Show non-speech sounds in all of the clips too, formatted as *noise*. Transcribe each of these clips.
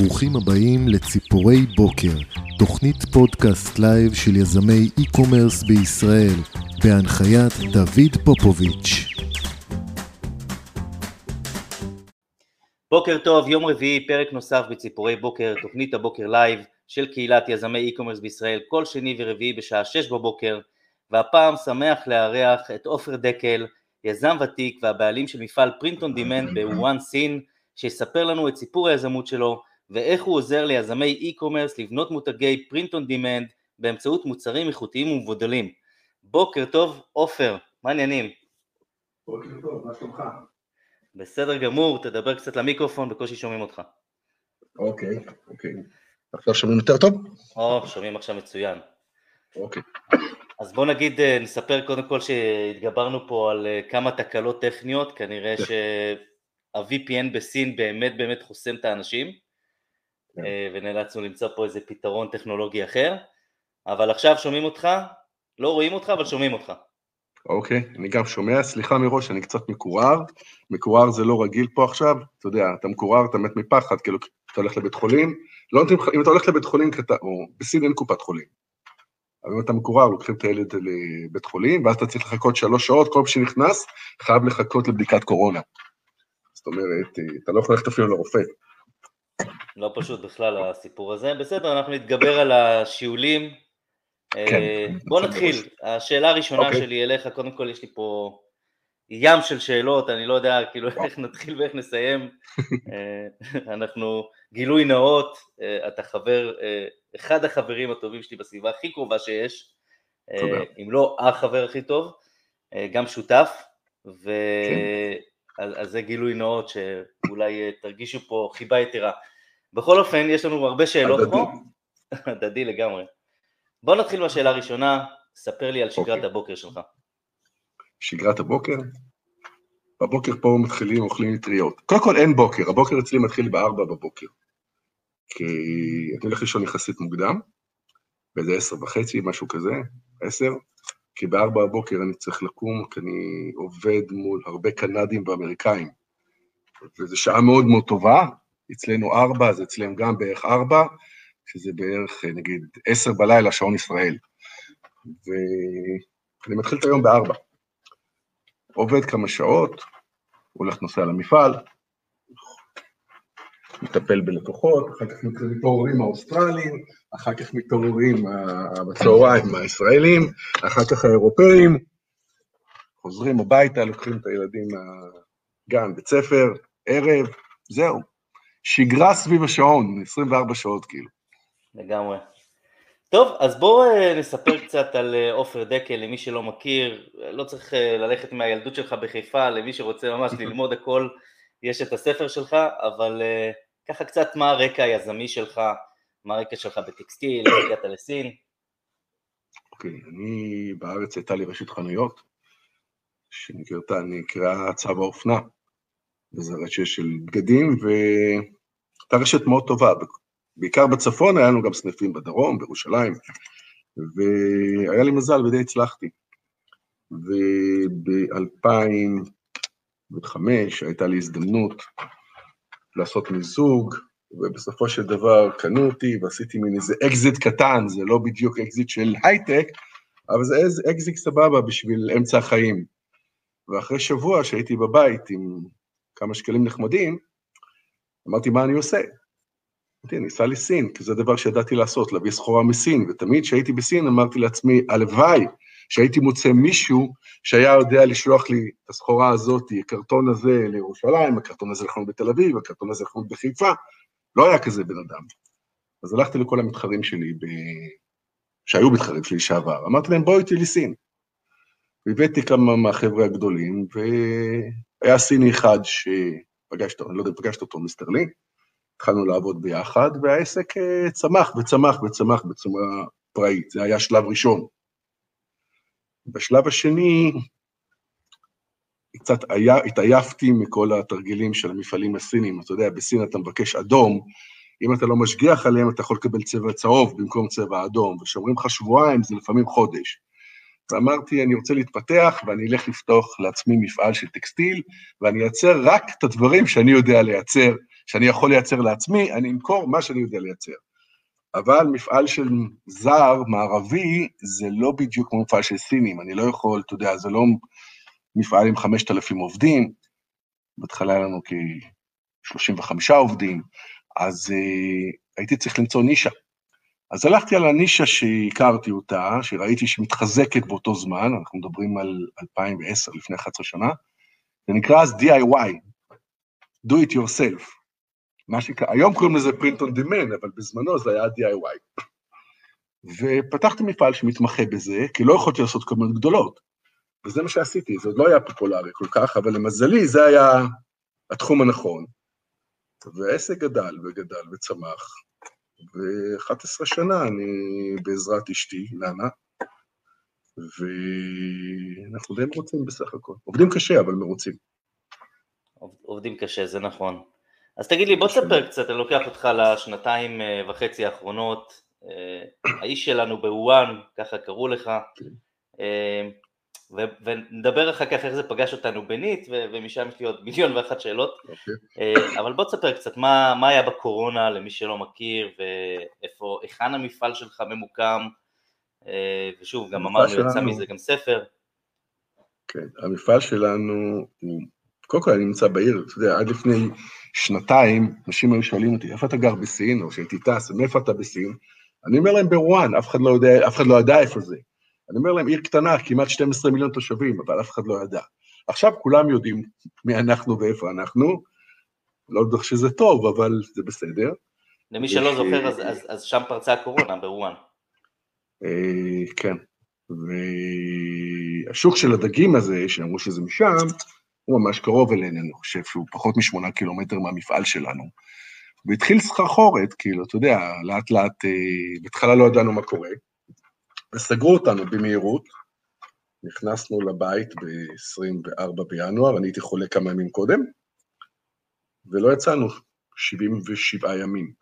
ברוכים הבאים לציפורי בוקר, תוכנית פודקאסט לייב של יזמי e-commerce בישראל, בהנחיית דוד פופוביץ'. בוקר טוב, יום רביעי, פרק נוסף בציפורי בוקר, תוכנית הבוקר לייב של קהילת יזמי e-commerce בישראל, כל שני ורביעי בשעה 6 בבוקר, והפעם שמח לארח את עופר דקל, יזם ותיק והבעלים של מפעל print on demand בוואן סין, שיספר לנו את סיפור היזמות שלו ואיך הוא עוזר ליזמי e-commerce לבנות מותגי פרינט און דימנד באמצעות מוצרים איכותיים ומבודלים. בוקר טוב, עופר, מה העניינים? בוקר טוב, מה שלומך? בסדר גמור, תדבר קצת למיקרופון, בקושי שומעים אותך. אוקיי, אוקיי. עכשיו שומעים יותר טוב? או, שומעים עכשיו מצוין. אוקיי. אז בוא נגיד, אה, נספר קודם כל שהתגברנו פה על אה, כמה תקלות טכניות, כנראה כן. שה-VPN בסין באמת באמת חוסם את האנשים, ונאלצנו למצוא פה איזה פתרון טכנולוגי אחר, אבל עכשיו שומעים אותך, לא רואים אותך, אבל שומעים אותך. אוקיי, אני גם שומע, סליחה מראש, אני קצת מקורר. מקורר זה לא רגיל פה עכשיו, אתה יודע, אתה מקורר, אתה מת מפחד, כאילו, אתה הולך לבית חולים, לא נותנים לך, אם אתה הולך לבית חולים, או בסין אין קופת חולים. אבל אם אתה מקורר, לוקחים את הילד לבית חולים, ואז אתה צריך לחכות שלוש שעות, כל מי שנכנס חייב לחכות לבדיקת קורונה. זאת אומרת, אתה לא יכול ללכת אפילו לרופא. לא פשוט בכלל הסיפור הזה. בסדר, אנחנו נתגבר על השיעולים. כן. אה, בוא נתחיל. השאלה הראשונה אוקיי. שלי אליך, קודם כל יש לי פה ים של שאלות, אני לא יודע כאילו איך נתחיל ואיך נסיים. אה, אנחנו, גילוי נאות, אה, אתה חבר, אחד החברים הטובים שלי בסביבה הכי קרובה שיש, תודה. אם לא החבר הכי טוב, גם שותף, ו... כן. אז, אז זה גילוי נאות שאולי אה, תרגישו פה חיבה יתרה. בכל אופן, יש לנו הרבה שאלות הדדי. פה, *laughs* הדדי לגמרי. בוא נתחיל בשאלה הראשונה, ספר לי על שגרת אוקיי. הבוקר שלך. שגרת הבוקר? בבוקר פה מתחילים, אוכלים מטריות. קודם כל אין בוקר, הבוקר אצלי מתחיל בארבע בבוקר. כי אני הולך לישון יחסית מוקדם, באיזה עשר וחצי, משהו כזה, עשר, כי בארבע בבוקר אני צריך לקום, כי אני עובד מול הרבה קנדים ואמריקאים. וזו שעה מאוד מאוד טובה, אצלנו ארבע, אז אצלם גם בערך ארבע, שזה בערך, נגיד, עשר בלילה, שעון ישראל. ואני מתחיל את היום בארבע. עובד כמה שעות, הולך נוסע למפעל, מטפל בלקוחות, אחר כך מתעוררים האוסטרלים, אחר כך מתעוררים בצהריים הישראלים, אחר כך האירופאים, חוזרים הביתה, לוקחים את הילדים מהגן, בית ספר, ערב, זהו. שגרה סביב השעון, 24 שעות כאילו. לגמרי. טוב, אז בואו אה, נספר קצת על אה, עופר דקל, למי שלא מכיר, לא צריך אה, ללכת מהילדות שלך בחיפה, למי שרוצה ממש *laughs* ללמוד הכל, יש את הספר שלך, אבל ככה קצת מה הרקע היזמי שלך, מה הרקע שלך בטקסטיל, איך הגעת לסין, אוקיי, אני, בארץ הייתה לי רשת חנויות, שנקראתה, נקראה צו האופנה. וזו רשת של בגדים, והייתה רשת מאוד טובה. בעיקר בצפון, היה לנו גם סניפים בדרום, בירושלים, והיה לי מזל ודי הצלחתי. וב-2005 הייתה לי הזדמנות לעשות מיזוג, ובסופו של דבר קנו אותי ועשיתי מין איזה אקזיט קטן, זה לא בדיוק אקזיט של הייטק, אבל זה אקזיט סבבה בשביל אמצע החיים. ואחרי שבוע שהייתי בבית עם כמה שקלים נחמדים, אמרתי, מה אני עושה? אמרתי, אני אסע לסין, כי זה דבר שידעתי לעשות, להביא סחורה מסין, ותמיד כשהייתי בסין אמרתי לעצמי, הלוואי שהייתי מוצא מישהו שהיה יודע לשלוח לי את הסחורה הזאת, הקרטון הזה לירושלים, הקרטון הזה לחנות בתל אביב, הקרטון הזה לחנות בחיפה, לא היה כזה בן אדם. אז הלכתי לכל המתחרים שלי, ב... שהיו מתחרים שלי שעבר, אמרתי להם, בואו איתי לסין. והבאתי כמה מהחבר'ה הגדולים, והיה סיני אחד שפגשת, אני לא יודע אם פגשת אותו, מיסטר לי, התחלנו לעבוד ביחד, והעסק אה, צמח וצמח וצמח בצורה פראית, זה היה שלב ראשון. בשלב השני, קצת היה, התעייפתי מכל התרגילים של המפעלים הסינים, אתה יודע, בסין אתה מבקש אדום, אם אתה לא משגיח עליהם, אתה יכול לקבל צבע צהוב במקום צבע אדום, וכשאומרים לך שבועיים, זה לפעמים חודש. ואמרתי, אני רוצה להתפתח, ואני אלך לפתוח לעצמי מפעל של טקסטיל, ואני אייצר רק את הדברים שאני יודע לייצר, שאני יכול לייצר לעצמי, אני אמכור מה שאני יודע לייצר. אבל מפעל של זר, מערבי, זה לא בדיוק כמו מפעל של סינים, אני לא יכול, אתה יודע, זה לא מפעל עם 5,000 עובדים, בהתחלה היה לנו כ-35 עובדים, אז uh, הייתי צריך למצוא נישה. אז הלכתי על הנישה שהכרתי אותה, שראיתי שמתחזקת באותו זמן, אנחנו מדברים על 2010, לפני 11 שנה, זה נקרא אז DIY, do it yourself. מה שקרה, היום קוראים לזה print on demand, אבל בזמנו זה היה DIY. ופתחתי מפעל שמתמחה בזה, כי לא יכולתי לעשות כמויות גדולות. וזה מה שעשיתי, זה עוד לא היה פופולרי כל כך, אבל למזלי זה היה התחום הנכון. והעסק גדל וגדל וצמח, ו-11 שנה אני בעזרת אשתי, לנה, ואנחנו די מרוצים בסך הכל. עובדים קשה, אבל מרוצים. עובדים קשה, זה נכון. אז תגיד לי, בוא תספר קצת, אני לוקח אותך לשנתיים אה, וחצי האחרונות. אה, האיש שלנו בוואן, ככה קראו לך. כן. אה, ונדבר אחר כך איך זה פגש אותנו בנית, ומשם יש לי עוד מיליון ואחת שאלות. Okay. אוקיי. אבל בוא תספר קצת, מה, מה היה בקורונה למי שלא מכיר, ואיפה, היכן המפעל שלך ממוקם, ושוב, גם אמרנו, שלנו... יצא מזה גם ספר. כן, המפעל שלנו הוא, קודם כל אני נמצא בעיר, אתה יודע, עד לפני שנתיים, אנשים היו שואלים אותי, איפה אתה גר בסין, או שהייתי טס, מאיפה אתה בסין? אני אומר להם ברואן, אף אחד לא יודע, אף אחד לא ידע איפה זה. אני אומר להם, עיר קטנה, כמעט 12 מיליון תושבים, אבל אף אחד לא ידע. עכשיו כולם יודעים מי אנחנו ואיפה אנחנו, לא בטוח שזה טוב, אבל זה בסדר. למי שלא זוכר, אז, אז, אז שם פרצה הקורונה, ברואן. אה, כן, והשוק של הדגים הזה, שאמרו שזה משם, הוא ממש קרוב אלינו, אני חושב שהוא פחות משמונה קילומטר מהמפעל שלנו. והתחיל סחרחורת, כאילו, אתה יודע, לאט לאט, אה, בהתחלה לא ידענו מה קורה, וסגרו אותנו במהירות. נכנסנו לבית ב-24 בינואר, אני הייתי חולה כמה ימים קודם, ולא יצאנו 77 ימים.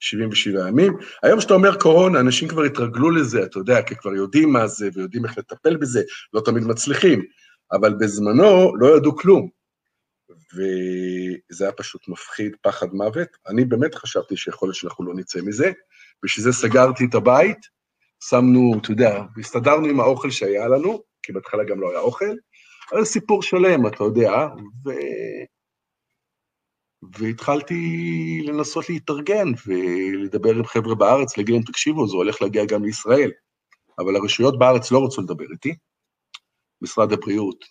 77 ימים. היום כשאתה אומר קורונה, אנשים כבר התרגלו לזה, אתה יודע, כי כבר יודעים מה זה ויודעים איך לטפל בזה, לא תמיד מצליחים. אבל בזמנו לא ידעו כלום. וזה היה פשוט מפחיד, פחד מוות. אני באמת חשבתי שיכול להיות שאנחנו לא נצא מזה, בשביל זה סגרתי את הבית, שמנו, אתה יודע, הסתדרנו עם האוכל שהיה לנו, כי בהתחלה גם לא היה אוכל, היה סיפור שלם, אתה יודע, ו... והתחלתי לנסות להתארגן ולדבר עם חבר'ה בארץ, להגיד להם, תקשיבו, זה הולך להגיע גם לישראל. אבל הרשויות בארץ לא רצו לדבר איתי, משרד הבריאות,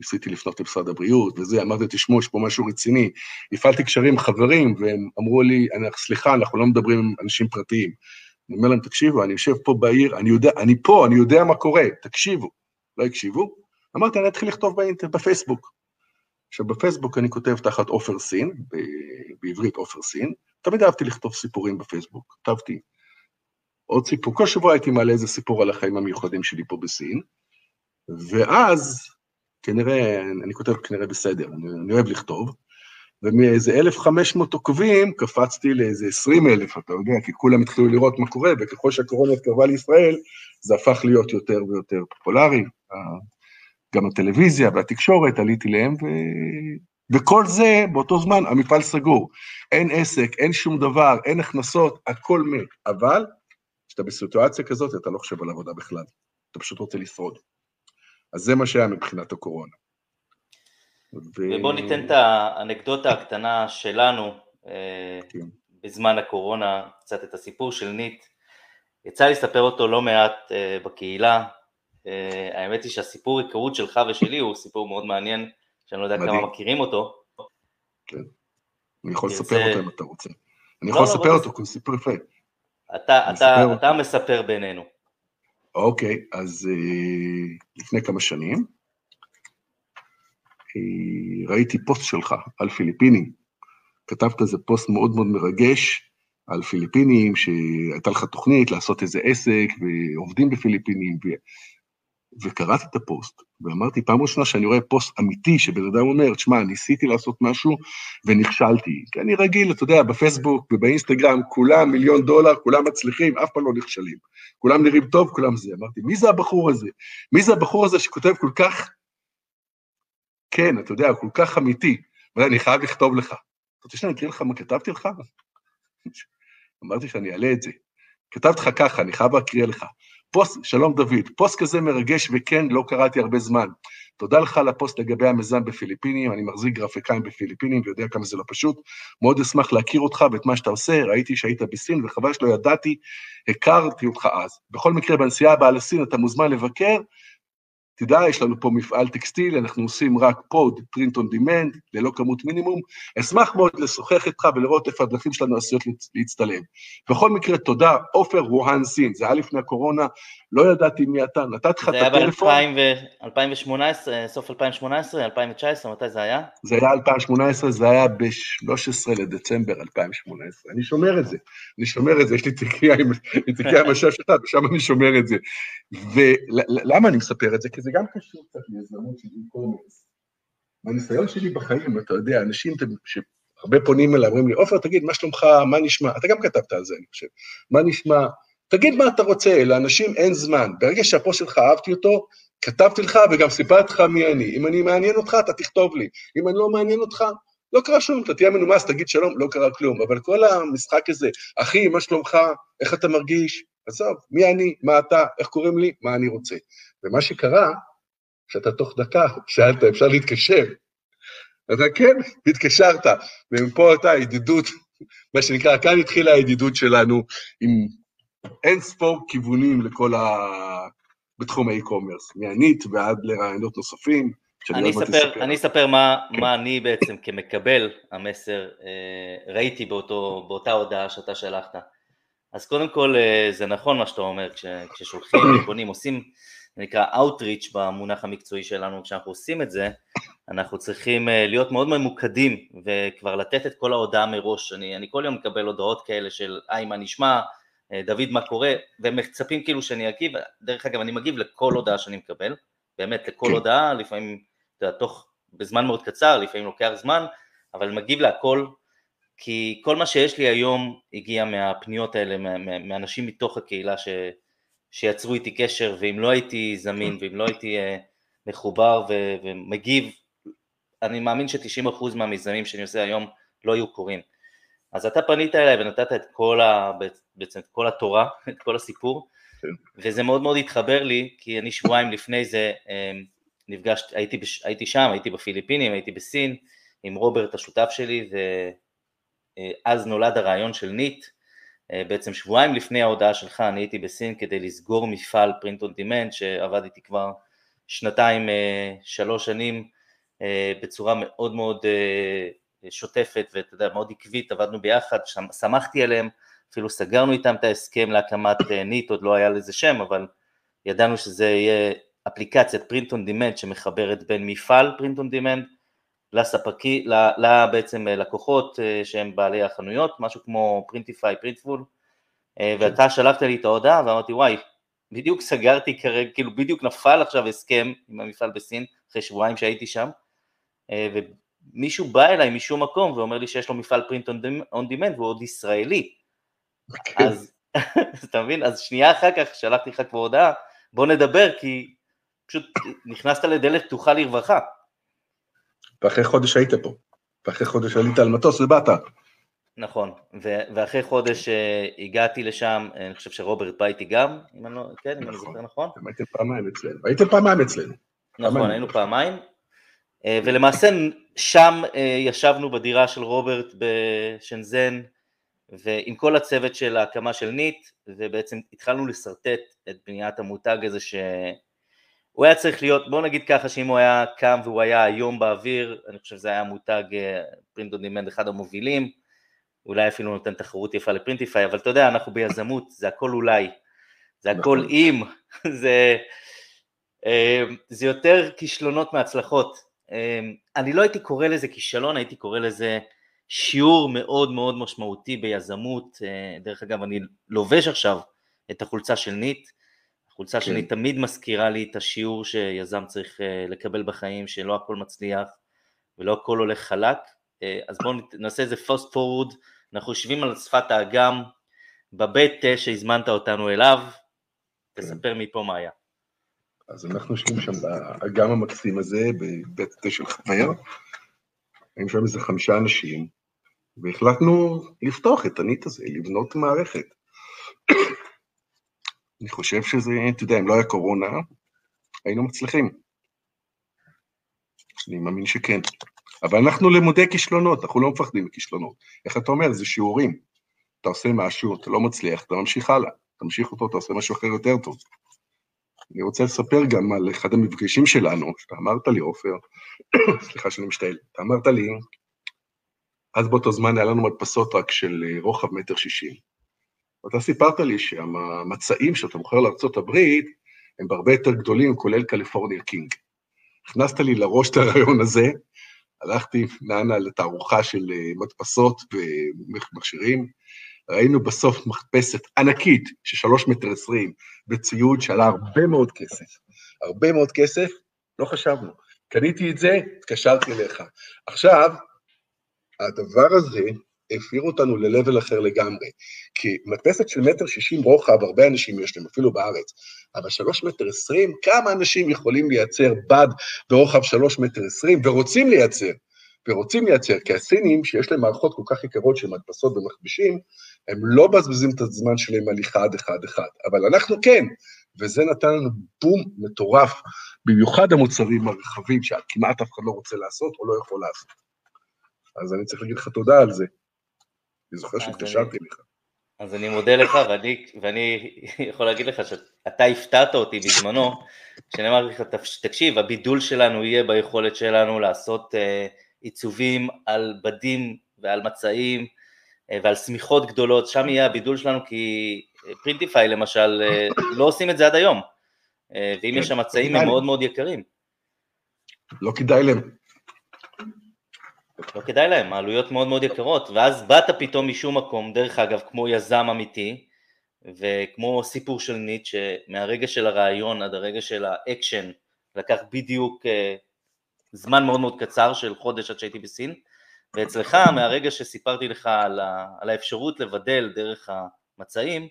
ניסיתי לפנות למשרד הבריאות וזה, אמרתי, תשמעו, יש פה משהו רציני. הפעלתי קשרים עם חברים, והם אמרו לי, סליחה, אנחנו לא מדברים עם אנשים פרטיים. אני אומר להם, תקשיבו, אני יושב פה בעיר, אני יודע, אני פה, אני יודע מה קורה, תקשיבו. לא הקשיבו. אמרתי, אני אתחיל לכתוב באינטר, בפייסבוק. עכשיו, בפייסבוק אני כותב תחת עופר סין, בעברית עופר סין, תמיד אהבתי לכתוב סיפורים בפייסבוק, כתבתי עוד סיפור, כל שבוע הייתי מעלה איזה סיפור על החיים המיוחדים שלי פה בסין, ואז, כנראה, אני כותב כנראה בסדר, אני, אני אוהב לכתוב, ומאיזה 1,500 עוקבים קפצתי לאיזה 20 אלף, אתה יודע, כי כולם התחילו לראות מה קורה, וככל שהקורונה התקרבה לישראל, זה הפך להיות יותר ויותר פופולרי. גם הטלוויזיה והתקשורת, עליתי להם, ו... וכל זה, באותו זמן, המפעל סגור. אין עסק, אין שום דבר, אין הכנסות, הכל מת. אבל, כשאתה בסיטואציה כזאת, אתה לא חושב על עבודה בכלל. אתה פשוט רוצה לשרוד. אז זה מה שהיה מבחינת הקורונה. ובואו ניתן את האנקדוטה הקטנה שלנו אה, כן. בזמן הקורונה, קצת את הסיפור של ניט. יצא לי לספר אותו לא מעט אה, בקהילה. אה, האמת היא שהסיפור היכרות שלך ושלי הוא סיפור מאוד מעניין, שאני לא יודע מדהים. כמה מכירים אותו. כן, אני יכול לספר זה... אותו אם אתה רוצה. אני לא, יכול לא, לספר אותו, כי הוא סיפור יפה. אתה, אתה, אתה מספר בינינו. אוקיי, אז אה, לפני כמה שנים אה, ראיתי פוסט שלך על פיליפינים. כתבת איזה פוסט מאוד מאוד מרגש על פיליפינים, שהייתה לך תוכנית לעשות איזה עסק, ועובדים בפיליפינים, וקראתי את הפוסט, ואמרתי, פעם ראשונה שאני רואה פוסט אמיתי, שבן אדם אומר, תשמע, ניסיתי לעשות משהו ונכשלתי. כי אני רגיל, אתה יודע, בפייסבוק ובאינסטגרם, כולם מיליון דולר, כולם מצליחים, אף פעם לא נכשלים. כולם נראים טוב, כולם זה. אמרתי, מי זה הבחור הזה? מי זה הבחור הזה שכותב כל כך, כן, אתה יודע, כל כך אמיתי. אבל אני חייב לכתוב לך. רוצה שאני אקריא לך מה כתבתי לך? *laughs* אמרתי שאני אעלה את זה. כתבתי לך ככה, אני חייב להקריא לך. פוסט, שלום דוד, פוסט כזה מרגש וכן, לא קראתי הרבה זמן. תודה לך על הפוסט לגבי המיזם בפיליפינים, אני מחזיק גרפיקאים בפיליפינים ויודע כמה זה לא פשוט. מאוד אשמח להכיר אותך ואת מה שאתה עושה, ראיתי שהיית בסין וחבל שלא ידעתי, הכרתי אותך אז. בכל מקרה, בנסיעה הבאה לסין אתה מוזמן לבקר, תדע, יש לנו פה מפעל טקסטיל, אנחנו עושים רק פוד, print on demand, ללא כמות מינימום. אשמח מאוד לשוחח איתך ולראות איפה הדרכים שלנו עשויות להצטלם. בכל מקרה, תודה, עופר רוהן סין, זה היה לפני הקורונה, לא ידעתי מי אתה, נתתי לך את הטלפון. זה היה ב-2018, סוף 2018, 2019, מתי זה היה? זה היה 2018, זה היה ב-13 לדצמבר 2018. אני שומר את זה, אני שומר את זה, יש לי תיקייה עם המשאב שלך, ושם אני שומר את זה. ולמה אני מספר את זה? כי זה גם קשור קצת ליזמות של e-commerce. מהניסיון שלי בחיים, אתה יודע, אנשים שהרבה פונים אליי, אומרים לי, עופר, תגיד, מה שלומך, מה נשמע? אתה גם כתבת על זה, אני חושב. מה נשמע? תגיד מה אתה רוצה, לאנשים אין זמן. ברגע שהפוסט שלך אהבתי אותו, כתבתי לך וגם סיפרתי לך מי אני. אם אני מעניין אותך, אתה תכתוב לי. אם אני לא מעניין אותך, לא קרה שום, אתה תהיה מנומס, תגיד שלום, לא קרה כלום. אבל כל המשחק הזה, אחי, מה שלומך, איך אתה מרגיש? עזוב, מי אני, מה אתה, איך קוראים לי, מה אני רוצה. ומה שקרה, שאתה תוך דקה שאלת, אפשר להתקשר? אתה כן, התקשרת, ומפה אותה ידידות, מה שנקרא, כאן התחילה הידידות שלנו עם אין ספור כיוונים לכל ה... בתחום האי-קומרס, מהניט ועד לרעיונות נוספים. אני אספר, אני אספר מה, מה אני בעצם כמקבל המסר אה, ראיתי באותו, באותה הודעה שאתה שלחת. אז קודם כל אה, זה נכון מה שאתה אומר, כש, כששולחים, *coughs* בונים, עושים, זה נקרא Outreach במונח המקצועי שלנו, כשאנחנו עושים את זה, אנחנו צריכים אה, להיות מאוד ממוקדים וכבר לתת את כל ההודעה מראש. אני, אני כל יום מקבל הודעות כאלה של היי מה נשמע, אה, דוד מה קורה, והם מצפים כאילו שאני אגיב, דרך אגב אני מגיב לכל הודעה שאני מקבל, באמת לכל כן. הודעה, לפעמים, אתה יודע, תוך, בזמן מאוד קצר, לפעמים לוקח זמן, אבל מגיב להכל, כי כל מה שיש לי היום הגיע מהפניות האלה, מאנשים מתוך הקהילה ש, שיצרו איתי קשר, ואם לא הייתי זמין, ואם לא הייתי uh, מחובר ו, ומגיב, אני מאמין ש-90% מהמיזמים שאני עושה היום לא היו קורים. אז אתה פנית אליי ונתת את כל, ה, בעצם את כל התורה, *laughs* את כל הסיפור, כן. וזה מאוד מאוד התחבר לי, כי אני שבועיים לפני זה אמ, נפגשתי, הייתי, הייתי שם, הייתי בפיליפינים, הייתי בסין, עם רוברט השותף שלי, ואז נולד הרעיון של ניט, אה, בעצם שבועיים לפני ההודעה שלך אני הייתי בסין כדי לסגור מפעל און דימנט שעבד איתי כבר שנתיים, אה, שלוש שנים אה, בצורה מאוד מאוד שוטפת ואתה יודע, מאוד עקבית, עבדנו ביחד, שמחתי עליהם, אפילו סגרנו איתם את ההסכם להקמת ניט, עוד לא היה לזה שם, אבל ידענו שזה יהיה אפליקציית print on demand שמחברת בין מפעל print on demand לספקי, בעצם לקוחות שהם בעלי החנויות, משהו כמו Printify, Printful, ואתה שלחת לי את ההודעה ואמרתי וואי, בדיוק סגרתי כרגע, כאילו בדיוק נפל עכשיו הסכם עם המפעל בסין, אחרי שבועיים שהייתי שם, ומישהו בא אליי משום מקום ואומר לי שיש לו מפעל print און דימנט והוא עוד ישראלי, כן. אז *laughs* אתה מבין? אז שנייה אחר כך שלחתי לך כבר הודעה, בוא נדבר כי פשוט נכנסת לדלת פתוחה לרווחה. ואחרי חודש היית פה, ואחרי חודש עלית על מטוס ובאת. נכון, ו- ואחרי חודש uh, הגעתי לשם, אני חושב שרוברט בא איתי גם, אם אני לא, כן, נכון. אם אני נכון. זוכר נכון. אתם הייתם פעמיים אצלנו, הייתם פעמיים אצלנו. נכון, פעמיים. היינו פעמיים, uh, ולמעשה שם uh, ישבנו בדירה של רוברט בשנזן, ועם כל הצוות של ההקמה של ניט, ובעצם התחלנו לשרטט את בניית המותג הזה ש... הוא היה צריך להיות, בוא נגיד ככה שאם הוא היה קם והוא היה היום באוויר, אני חושב שזה היה מותג print on demand אחד המובילים, אולי אפילו נותן תחרות יפה ל Printify, אבל אתה יודע, אנחנו ביזמות, זה הכל אולי, זה הכל נכון. אם, *laughs* זה, אה, זה יותר כישלונות מהצלחות. אה, אני לא הייתי קורא לזה כישלון, הייתי קורא לזה שיעור מאוד מאוד משמעותי ביזמות, אה, דרך אגב אני לובש עכשיו את החולצה של ניט, החולצה שלי כן. תמיד מזכירה לי את השיעור שיזם צריך אה, לקבל בחיים, שלא הכל מצליח ולא הכל הולך חלק, אה, אז בואו נעשה איזה פוסט פורוד, אנחנו יושבים על שפת האגם, בבית תה שהזמנת אותנו אליו, כן. תספר מפה מה היה. אז אנחנו יושבים שם באגם המקסים הזה, בבית תה של חוויה, היינו שם איזה חמישה אנשים, והחלטנו לפתוח את הנית הזה, לבנות מערכת. אני חושב שזה, אתה יודע, אם לא היה קורונה, היינו מצליחים. אני מאמין שכן. אבל אנחנו למודי כישלונות, אנחנו לא מפחדים מכישלונות. איך אתה אומר? זה שיעורים. אתה עושה משהו, אתה לא מצליח, אתה ממשיך הלאה. תמשיך אותו, אתה עושה משהו אחר יותר טוב. אני רוצה לספר גם על אחד המפגשים שלנו, שאתה אמרת לי, עופר, *coughs* סליחה שאני משתעל, אתה אמרת לי, אז באותו זמן היה לנו מדפסות רק של אה, רוחב מטר שישים. ואתה סיפרת לי שהמצעים שאתה מוכר לארה"ב הם בהרבה יותר גדולים, כולל קליפורניה קינג. הכנסת לי לראש את הרעיון הזה, הלכתי נענה לתערוכה של אה, מדפסות ומכשירים, ראינו בסוף מחפשת ענקית של שלוש מטר עשרים, בציוד שעלה הרבה מאוד כסף. הרבה מאוד כסף, לא חשבנו. קניתי את זה, התקשרתי אליך. עכשיו, הדבר הזה העביר אותנו ל-level אחר לגמרי. כי מדפסת של מטר שישים רוחב, הרבה אנשים יש להם, אפילו בארץ, אבל שלוש מטר עשרים, כמה אנשים יכולים לייצר בד ברוחב שלוש מטר עשרים ורוצים לייצר? ורוצים לייצר, כי הסינים, שיש להם מערכות כל כך יקרות של מדפסות ומכבישים, הם לא מבזבזים את הזמן שלהם על אחד, אחד, אחד, אבל אנחנו כן, וזה נתן לנו בום מטורף, במיוחד המוצרים הרחבים שכמעט אף אחד לא רוצה לעשות או לא יכול לעשות. אז אני צריך להגיד לך תודה על זה. אני זוכר שהתקשרתי לך. אז אני מודה לך, ואני, ואני יכול להגיד לך שאתה הפתעת אותי בזמנו, כשאני אמרתי לך, תקשיב, הבידול שלנו יהיה ביכולת שלנו לעשות uh, עיצובים על בדים ועל מצעים uh, ועל שמיכות גדולות, שם יהיה הבידול שלנו, כי פרינטיפיי למשל, uh, לא עושים את זה עד היום, uh, ואם יש שם מצעים הם מאוד מאוד יקרים. לא כדאי להם. לא כדאי להם, העלויות מאוד מאוד יקרות, ואז באת פתאום משום מקום, דרך אגב, כמו יזם אמיתי, וכמו סיפור של ניטשה, מהרגע של הרעיון עד הרגע של האקשן, לקח בדיוק אה, זמן מאוד מאוד קצר של חודש עד שהייתי בסין, ואצלך מהרגע שסיפרתי לך על, ה, על האפשרות לבדל דרך המצעים,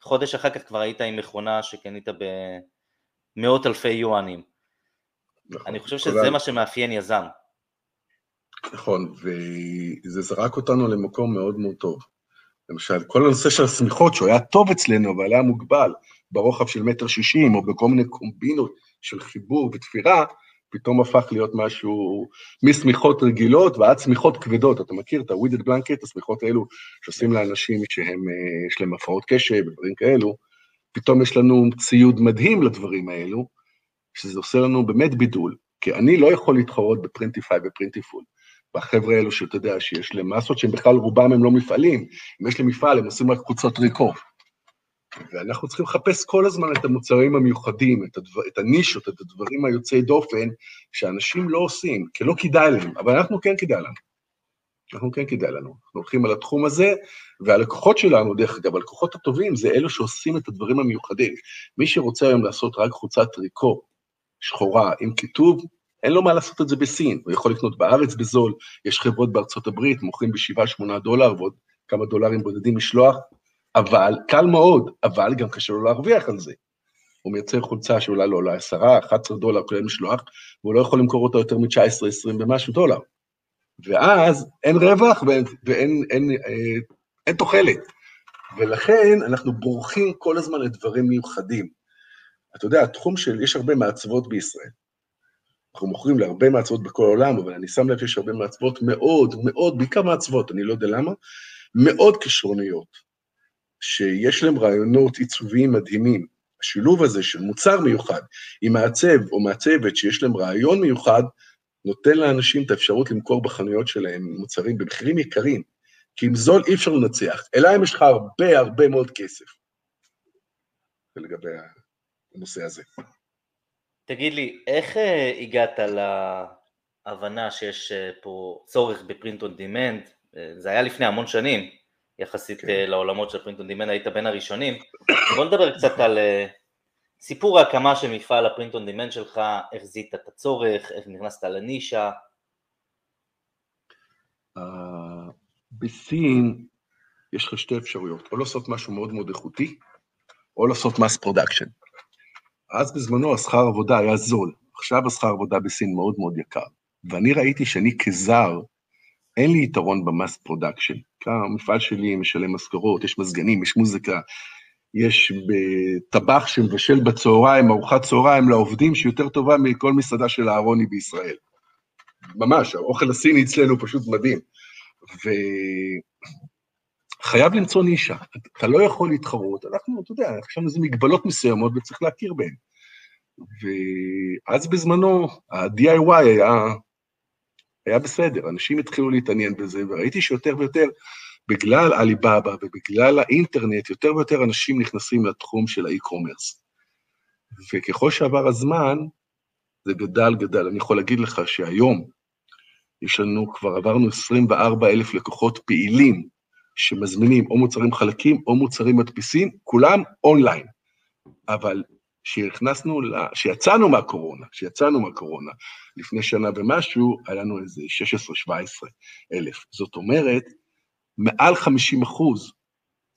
חודש אחר כך כבר היית עם מכונה שקנית במאות אלפי יואנים. נכון, אני חושב שזה מה שמאפיין יזם. נכון, וזה זרק אותנו למקום מאוד מאוד טוב. למשל, כל הנושא של השמיכות, שהוא היה טוב אצלנו, אבל היה מוגבל ברוחב של מטר שישים, או בכל מיני קומבינות של חיבור ותפירה, פתאום הפך להיות משהו משמיכות רגילות ועד שמיכות כבדות. אתה מכיר את ה-weeded blanket, השמיכות האלו שעושים לאנשים שהם, אה, יש להם הפרעות קשב ודברים כאלו, פתאום יש לנו ציוד מדהים לדברים האלו, שזה עושה לנו באמת בידול, כי אני לא יכול להתחרות בפרינטיפיי ופרינטיפול. בחבר'ה האלו שאתה יודע, שיש להם מסות שהם בכלל רובם הם לא מפעלים. אם יש להם מפעל, הם עושים רק קבוצות ריקות. ואנחנו צריכים לחפש כל הזמן את המוצרים המיוחדים, את, הדבר, את הנישות, את הדברים היוצאי דופן, שאנשים לא עושים, כי לא כדאי להם, אבל אנחנו כן כדאי לנו. אנחנו כן כדאי לנו. אנחנו הולכים על התחום הזה, והלקוחות שלנו, דרך אגב, הלקוחות הטובים זה אלו שעושים את הדברים המיוחדים. מי שרוצה היום לעשות רק חולצת טריקו שחורה עם כיתוב, אין לו מה לעשות את זה בסין, הוא יכול לקנות בארץ בזול, יש חברות בארצות הברית, מוכרים ב-7-8 דולר ועוד כמה דולרים בודדים משלוח, אבל, קל מאוד, אבל גם קשה לו להרוויח על זה. הוא מייצר חולצה שאולי לא עולה 10, 11 דולר כולל משלוח, והוא לא יכול למכור אותה יותר מ-19, 20 ומשהו דולר. ואז אין רווח ואין, ואין אין, אה, אין תוחלת. ולכן אנחנו בורחים כל הזמן לדברים מיוחדים. אתה יודע, התחום של, יש הרבה מעצבות בישראל. אנחנו מוכרים להרבה מעצבות בכל העולם, אבל אני שם לב שיש הרבה מעצבות מאוד, מאוד, בעיקר מעצבות, אני לא יודע למה, מאוד כישרוניות, שיש להם רעיונות עיצוביים מדהימים. השילוב הזה של מוצר מיוחד עם מעצב או מעצבת שיש להם רעיון מיוחד, נותן לאנשים את האפשרות למכור בחנויות שלהם מוצרים במחירים יקרים, כי עם זול אי אפשר לנצח, אלא אם יש לך הרבה הרבה מאוד כסף. זה לגבי הנושא הזה. תגיד לי, איך אה, הגעת להבנה שיש אה, פה צורך ב print on demand? אה, זה היה לפני המון שנים, יחסית כן. לעולמות של print on demand, היית בין הראשונים. בוא נדבר קצת על סיפור ההקמה של מפעל ה print on demand שלך, איך זיהית את הצורך, איך נכנסת לנישה. בסין יש לך שתי אפשרויות, או לעשות משהו מאוד מאוד איכותי, או לעשות mass production. אז בזמנו השכר עבודה היה זול, עכשיו השכר עבודה בסין מאוד מאוד יקר. ואני ראיתי שאני כזר אין לי יתרון ב mass production. המפעל שלי משלם משכורות, יש מזגנים, יש מוזיקה, יש טבח שמבשל בצהריים, ארוחת צהריים לעובדים שיותר טובה מכל מסעדה של אהרוני בישראל. ממש, האוכל הסיני אצלנו פשוט מדהים. וחייב למצוא נישה, אתה לא יכול להתחרות, אנחנו, אתה יודע, יש לנו איזה מגבלות מסוימות וצריך להכיר בהן. ואז בזמנו ה-DIY היה, היה בסדר, אנשים התחילו להתעניין בזה, וראיתי שיותר ויותר, בגלל עליבאבא ובגלל האינטרנט, יותר ויותר אנשים נכנסים לתחום של האי-קומרס. וככל שעבר הזמן, זה גדל, גדל. אני יכול להגיד לך שהיום יש לנו, כבר עברנו 24 אלף לקוחות פעילים שמזמינים או מוצרים חלקים או מוצרים מדפיסים, כולם אונליין. אבל כשנכנסנו, כשיצאנו מהקורונה, כשיצאנו מהקורונה, לפני שנה ומשהו, היה לנו איזה 16-17 אלף. זאת אומרת, מעל 50 אחוז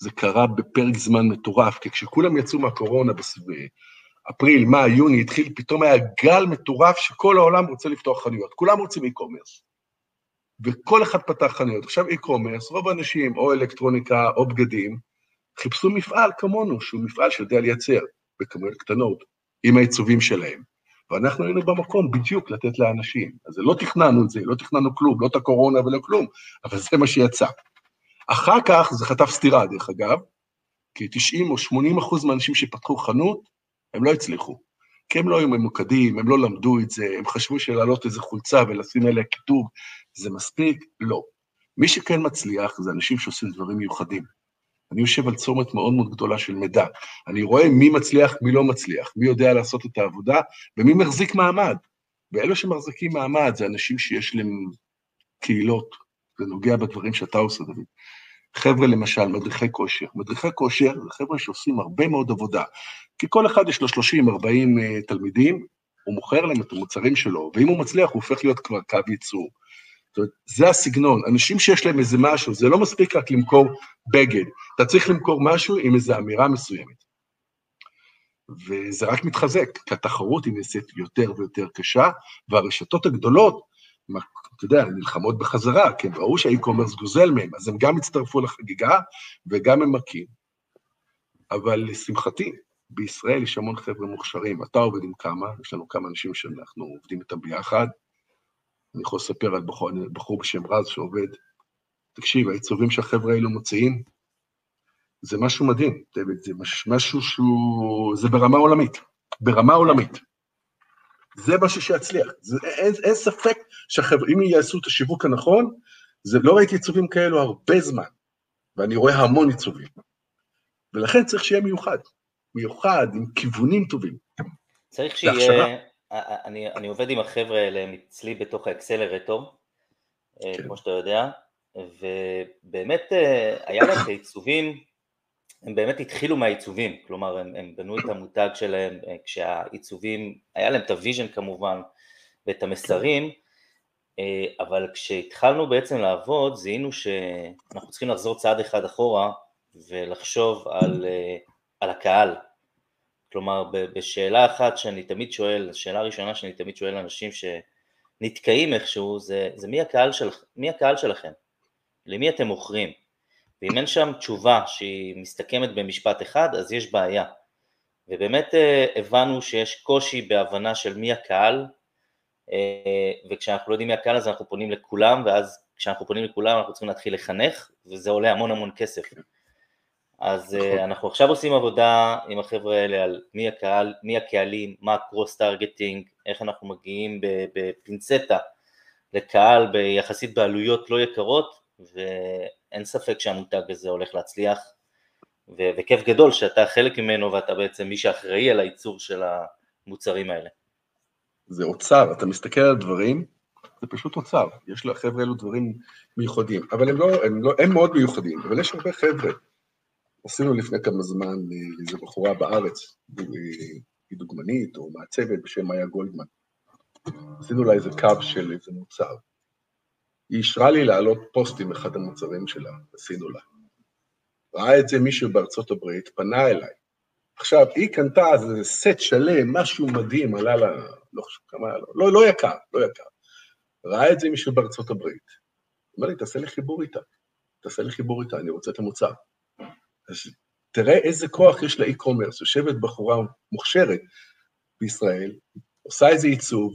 זה קרה בפרק זמן מטורף, כי כשכולם יצאו מהקורונה באפריל, מאי, יוני, התחיל, פתאום היה גל מטורף שכל העולם רוצה לפתוח חנויות, כולם רוצים e-commerce. וכל אחד פתח חנויות. עכשיו e-commerce, רוב האנשים, או אלקטרוניקה או בגדים, חיפשו מפעל כמונו, שהוא מפעל שיודע לייצר בכמויות קטנות, עם העיצובים שלהם. ואנחנו היינו במקום בדיוק לתת לאנשים. אז לא תכננו את זה, לא תכננו כלום, לא את הקורונה ולא כלום, אבל זה מה שיצא. אחר כך זה חטף סטירה, דרך אגב, כי 90 או 80 אחוז מהאנשים שפתחו חנות, הם לא הצליחו. כי הם לא היו ממוקדים, הם לא למדו את זה, הם חשבו שלהעלות איזה חולצה ולשים עליה כיתוב, זה מספיק? לא. מי שכן מצליח זה אנשים שעושים דברים מיוחדים. אני יושב על צומת מאוד מאוד גדולה של מידע. אני רואה מי מצליח, מי לא מצליח, מי יודע לעשות את העבודה, ומי מחזיק מעמד. ואלו שמחזיקים מעמד זה אנשים שיש להם קהילות, זה נוגע בדברים שאתה עושה, דוד. חבר'ה, למשל, מדריכי כושר. מדריכי כושר זה חבר'ה שעושים הרבה מאוד עבודה. כי כל אחד יש לו 30-40 אה, תלמידים, הוא מוכר להם את המוצרים שלו, ואם הוא מצליח, הוא הופך להיות כבר קו ייצור. זאת אומרת, זה הסגנון. אנשים שיש להם איזה משהו, זה לא מספיק רק למכור בגד, אתה צריך למכור משהו עם איזו אמירה מסוימת. וזה רק מתחזק, כי התחרות היא נעשית יותר ויותר קשה, והרשתות הגדולות, אתה יודע, נלחמות בחזרה, כי הם ראו שהאי-קומרס גוזל מהם, אז הם גם הצטרפו לחגיגה וגם הם מכים. אבל לשמחתי, בישראל יש המון חבר'ה מוכשרים, אתה עובד עם כמה, יש לנו כמה אנשים שאנחנו עובדים איתם ביחד. אני יכול לספר על בחור, בחור בשם רז שעובד. תקשיב, העיצובים שהחבר'ה האלו מוציאים, זה משהו מדהים, דוד, זה משהו שהוא... זה ברמה עולמית, ברמה עולמית. זה משהו שיצליח. זה, אין, אין ספק שהחבר'ה, אם יעשו את השיווק הנכון, זה, לא ראיתי עיצובים כאלו הרבה זמן, ואני רואה המון עיצובים. ולכן צריך שיהיה מיוחד. מיוחד, עם כיוונים טובים. צריך שיהיה, אני, אני עובד עם החבר'ה האלה, אצלי בתוך האקסלרטור, אה, כן. כמו שאתה יודע, ובאמת אה, היה להם את העיצובים, הם באמת התחילו מהעיצובים, כלומר הם, הם בנו את המותג שלהם אה, כשהעיצובים, היה להם את ה vision כמובן ואת המסרים, אבל כשהתחלנו בעצם לעבוד זיהינו שאנחנו צריכים לחזור צעד אחד אחורה ולחשוב על על הקהל. כלומר, בשאלה אחת שאני תמיד שואל, השאלה הראשונה שאני תמיד שואל לאנשים שנתקעים איכשהו, זה, זה מי, הקהל של, מי הקהל שלכם? למי אתם מוכרים? ואם אין שם תשובה שהיא מסתכמת במשפט אחד, אז יש בעיה. ובאמת אה, הבנו שיש קושי בהבנה של מי הקהל, אה, וכשאנחנו לא יודעים מי הקהל אז אנחנו פונים לכולם, ואז כשאנחנו פונים לכולם אנחנו צריכים להתחיל לחנך, וזה עולה המון המון כסף. אז נכון. uh, אנחנו עכשיו עושים עבודה עם החבר'ה האלה על מי הקהל, מי הקהלים, מה הקרוס טרגטינג, איך אנחנו מגיעים בפינצטה לקהל ביחסית בעלויות לא יקרות, ואין ספק שהמותג הזה הולך להצליח, ו- וכיף גדול שאתה חלק ממנו ואתה בעצם מי שאחראי על הייצור של המוצרים האלה. זה אוצר, אתה מסתכל על דברים, זה פשוט אוצר, יש לחבר'ה האלו דברים מיוחדים, אבל הם לא, הם לא, הם מאוד מיוחדים, אבל יש הרבה חבר'ה. עשינו לפני כמה זמן איזו בחורה בארץ, היא דוגמנית או מעצבת בשם מאיה גולדמן. עשינו לה איזה קו של איזה מוצר. היא אישרה לי להעלות פוסט עם אחד המוצרים שלה, עשינו לה. ראה את זה מישהו בארצות הברית, פנה אליי. עכשיו, היא קנתה איזה סט שלם, משהו מדהים, עלה לה, לא חשוב כמה היה לו, לא, לא יקר, לא יקר. ראה את זה מישהו בארצות הברית. אומר לי, תעשה לי חיבור איתה, תעשה לי חיבור איתה, אני רוצה את המוצר. אז תראה איזה כוח יש לאי-קומרס, יושבת בחורה מוכשרת בישראל, עושה איזה עיצוב,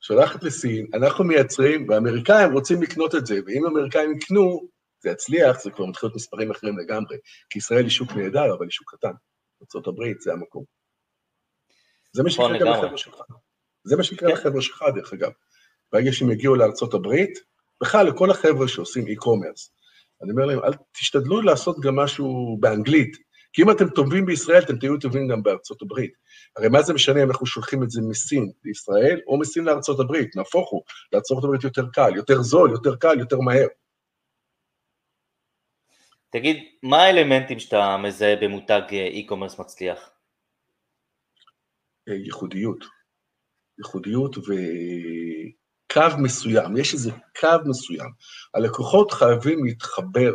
שולחת לסין, אנחנו מייצרים, והאמריקאים רוצים לקנות את זה, ואם האמריקאים יקנו, זה יצליח, זה כבר מתחיל להיות מספרים אחרים לגמרי, כי ישראל היא שוק נהדר, אבל היא שוק קטן. ארה"ב זה המקום. זה מה שיקרה גם לחבר'ה שלך. זה מה שיקרה כן. לחבר'ה שלך, דרך אגב. ברגע שהם יגיעו לארצות הברית, בכלל לכל החבר'ה שעושים e-commerce, אני אומר להם, אל תשתדלו לעשות גם משהו באנגלית, כי אם אתם טובים בישראל, אתם תהיו טובים גם בארצות הברית. הרי מה זה משנה אם אנחנו שולחים את זה מסין לישראל, או מסין לארצות הברית, נהפוך הוא, לארצות הברית יותר קל, יותר זול, יותר קל, יותר מהר. תגיד, מה האלמנטים שאתה מזהה במותג אה, e-commerce מצליח? אה, ייחודיות. ייחודיות וקו מסוים, יש איזה קו מסוים. הלקוחות חייבים להתחבר,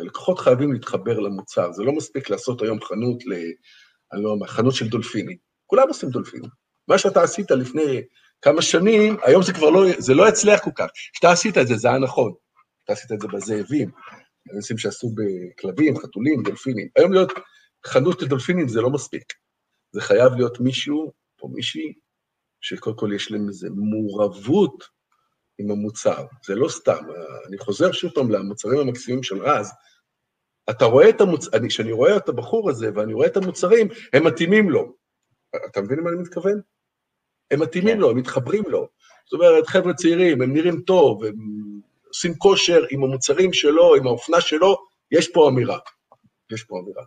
הלקוחות חייבים להתחבר למוצר, זה לא מספיק לעשות היום חנות ל... אני לא אומר, חנות של דולפינים. כולם עושים דולפינים. מה שאתה עשית לפני כמה שנים, היום זה כבר לא, זה לא יצליח כל כך. כשאתה עשית את זה, זה היה נכון. אתה עשית את זה בזאבים, אנשים שעשו בכלבים, חתולים, דולפינים. היום להיות חנות לדולפינים זה לא מספיק. זה חייב להיות מישהו או מישהי שקודם כל יש להם איזו מעורבות עם המוצר. זה לא סתם. אני חוזר שוב פעם למוצרים המקסימים של רז, אתה רואה את המוצרים, כשאני רואה את הבחור הזה ואני רואה את המוצרים, הם מתאימים לו. אתה מבין למה אני מתכוון? הם מתאימים כן. לו, הם מתחברים לו. זאת אומרת, חבר'ה צעירים, הם נראים טוב, הם עושים כושר עם המוצרים שלו, עם האופנה שלו, יש פה אמירה. יש פה אמירה.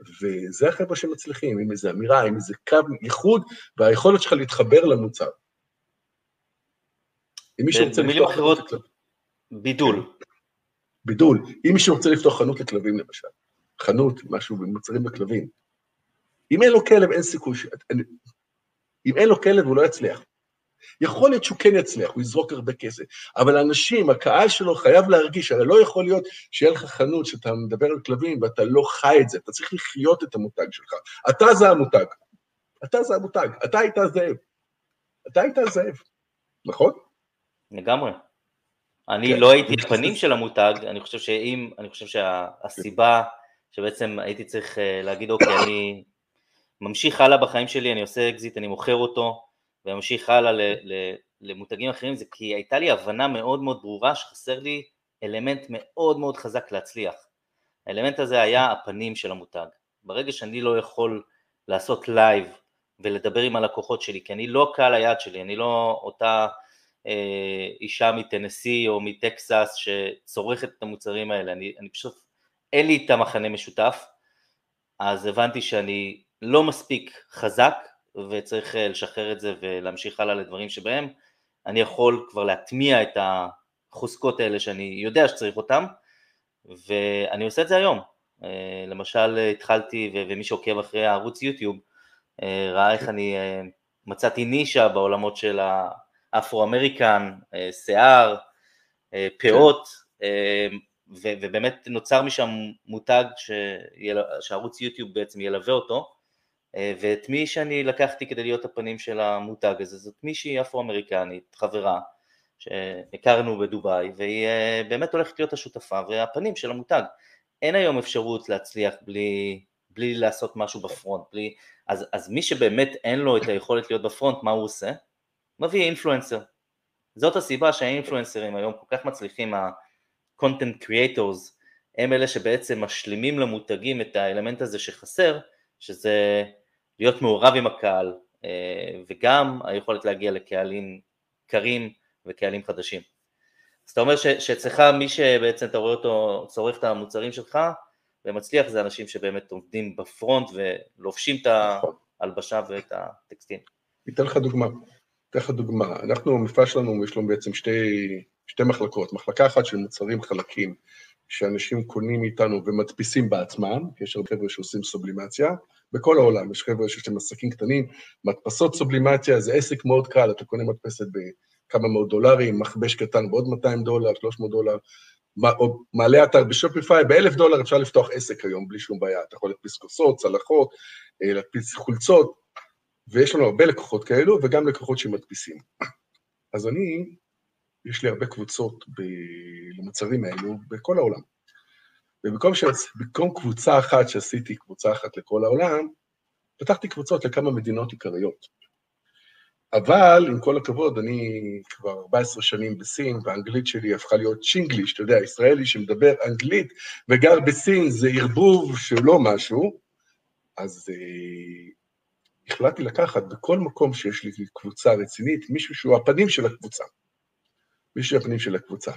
וזה החבר'ה שמצליחים, עם איזו אמירה, עם איזה קו ייחוד, והיכולת שלך להתחבר למוצר. אם מישהו רוצה לפתוח... אחרות, בידול. בידול. אם מישהו רוצה לפתוח חנות לכלבים למשל, חנות, משהו במוצרים לכלבים, אם אין לו כלב, אין סיכוי ש... אם אין לו כלב, הוא לא יצליח. יכול להיות שהוא כן יצליח, הוא יזרוק הרבה כסף, אבל האנשים, הקהל שלו חייב להרגיש, הרי לא יכול להיות שיהיה לך חנות שאתה מדבר על כלבים ואתה לא חי את זה, אתה צריך לחיות את המותג שלך. אתה זה המותג. אתה זה המותג, אתה היית הזאב. אתה היית הזאב, נכון? לגמרי. אני כן. לא הייתי הפנים של המותג, אני חושב שאם, אני חושב שהסיבה שבעצם הייתי צריך אה, להגיד, אוקיי, אני ממשיך הלאה בחיים שלי, אני עושה אקזיט, אני מוכר אותו, וממשיך הלאה למותגים אחרים, זה כי הייתה לי הבנה מאוד מאוד ברורה שחסר לי אלמנט מאוד מאוד חזק להצליח. האלמנט הזה היה הפנים של המותג. ברגע שאני לא יכול לעשות לייב ולדבר עם הלקוחות שלי, כי אני לא קהל היעד שלי, אני לא אותה אה, אישה מטנסי או מטקסס שצורכת את המוצרים האלה, אני, אני פשוט, אין לי את המכנה משותף, אז הבנתי שאני לא מספיק חזק וצריך אה, לשחרר את זה ולהמשיך הלאה לדברים שבהם אני יכול כבר להטמיע את החוזקות האלה שאני יודע שצריך אותם ואני עושה את זה היום. אה, למשל התחלתי, ומי שעוקב אחרי הערוץ יוטיוב אה, ראה איך אני מצאתי נישה בעולמות של האפרו-אמריקן, שיער, פאות, ובאמת נוצר משם מותג שערוץ יוטיוב בעצם ילווה אותו, ואת מי שאני לקחתי כדי להיות הפנים של המותג הזה, זאת מישהי אפרו-אמריקנית, חברה, שהכרנו בדובאי, והיא אה, באמת הולכת להיות השותפה והפנים של המותג. אין היום אפשרות להצליח בלי, בלי לעשות משהו בפרונט, בלי... אז, אז מי שבאמת אין לו את היכולת להיות בפרונט, מה הוא עושה? מביא אינפלואנסר. זאת הסיבה שהאינפלואנסרים היום כל כך מצליחים, ה-content creators, הם אלה שבעצם משלימים למותגים את האלמנט הזה שחסר, שזה להיות מעורב עם הקהל, אה, וגם היכולת להגיע לקהלים קרים וקהלים חדשים. אז אתה אומר שאצלך מי שבעצם אתה רואה אותו צורך את המוצרים שלך ומצליח זה אנשים שבאמת עומדים בפרונט ולובשים את ההלבשה ואת הטקסטים. אתן לך דוגמה, אתן לך דוגמה, אנחנו, המפעל שלנו יש לנו בעצם שתי, שתי מחלקות, מחלקה אחת של מוצרים חלקים שאנשים קונים מאיתנו ומדפיסים בעצמם, יש הרבה חבר'ה שעושים סובלימציה, בכל העולם, יש חבר'ה שיש להם עסקים קטנים, מדפסות סובלימציה זה עסק מאוד קל, אתה קונה מדפסת בכמה מאות דולרים, מכבש קטן בעוד 200 דולר, 300 דולר, מעלה אתר בשופיפיי, באלף דולר אפשר לפתוח עסק היום בלי שום בעיה, אתה יכול להדפיס כוסות, צלחות, אה, להדפיס חולצות, ויש לנו הרבה לקוחות כאלו, וגם לקוחות שמדפיסים. אז אני יש לי הרבה קבוצות ב... למוצרים האלו בכל העולם. ובמקום ש... קבוצה אחת שעשיתי קבוצה אחת לכל העולם, פתחתי קבוצות לכמה מדינות עיקריות. אבל עם כל הכבוד, אני כבר 14 שנים בסין, והאנגלית שלי הפכה להיות שינגליש, אתה יודע, ישראלי שמדבר אנגלית וגר בסין זה ערבוב שלא משהו, אז אה, החלטתי לקחת בכל מקום שיש לי קבוצה רצינית, מישהו שהוא הפנים של הקבוצה. מישהו הפנים של הקבוצה.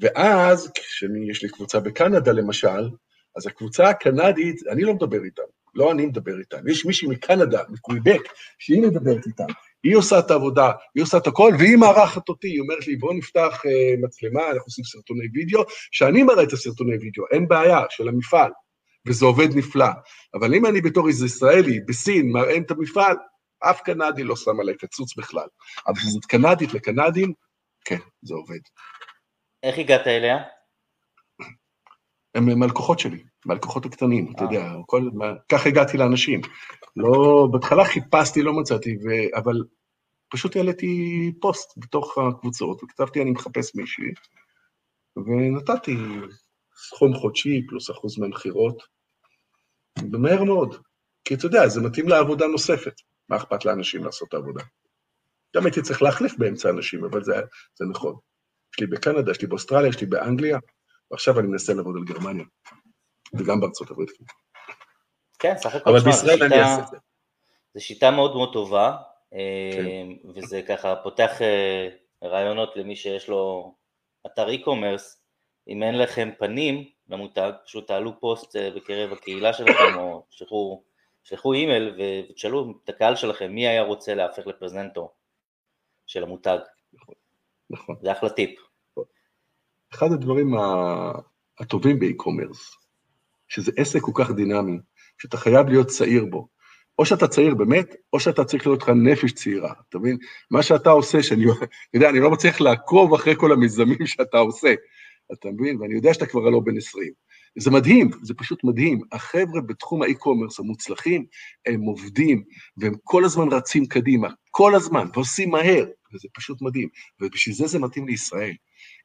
ואז, כשיש לי קבוצה בקנדה למשל, אז הקבוצה הקנדית, אני לא מדבר איתם, לא אני מדבר איתם, יש מישהי מקנדה, מקוויבק, שהיא מדברת איתם, היא עושה את העבודה, היא עושה את הכל, והיא מארחת אותי, היא אומרת לי, בואו נפתח uh, מצלמה, אנחנו עושים סרטוני וידאו, שאני מראה את הסרטוני וידאו, אין בעיה, של המפעל, וזה עובד נפלא. אבל אם אני בתור איזה ישראלי בסין מראה את המפעל, אף קנדי לא שם עליי קצוץ בכלל. אבל כשזאת קנדית לקנדים, כן, זה עובד. איך הגעת אליה? הם מהלקוחות שלי, מהלקוחות הקטנים, אתה יודע, כל, ככה הגעתי לאנשים. לא, בהתחלה חיפשתי, לא מצאתי, ו, אבל פשוט העליתי פוסט בתוך הקבוצות, וכתבתי אני מחפש מישהי, ונתתי סכום חודשי פלוס אחוז מהמכירות, ומהר מאוד. כי אתה יודע, זה מתאים לעבודה נוספת. מה אכפת לאנשים לעשות את העבודה? גם הייתי צריך להחליף באמצע אנשים, אבל זה, זה נכון. יש לי בקנדה, יש לי באוסטרליה, יש לי באנגליה, ועכשיו אני מנסה לעבוד על גרמניה, וגם בארצות הברית. כן, סך הכל, אבל בישראל אני אעשה את זה. זו שיטה מאוד מאוד טובה, כן. אה, וזה ככה פותח אה, רעיונות למי שיש לו אתר e-commerce, אם אין לכם פנים למותג, פשוט תעלו פוסט אה, בקרב הקהילה שלכם, או שלחו, שלחו אימייל ותשאלו את הקהל שלכם מי היה רוצה להפוך לפרזנטור של המותג. נכון. נכון. זה אחלה טיפ. אחד הדברים הטובים ב e-commerce, שזה עסק כל כך דינמי, שאתה חייב להיות צעיר בו. או שאתה צעיר באמת, או שאתה צריך להיות לך נפש צעירה, אתה מבין? מה שאתה עושה, שאני יודע, אני לא מצליח לעקוב אחרי כל המיזמים שאתה עושה, אתה מבין? ואני יודע שאתה כבר לא בן 20. זה מדהים, זה פשוט מדהים. החבר'ה בתחום האי-קומרס המוצלחים, הם עובדים, והם כל הזמן רצים קדימה, כל הזמן, ועושים מהר, וזה פשוט מדהים. ובשביל זה זה מתאים לישראל.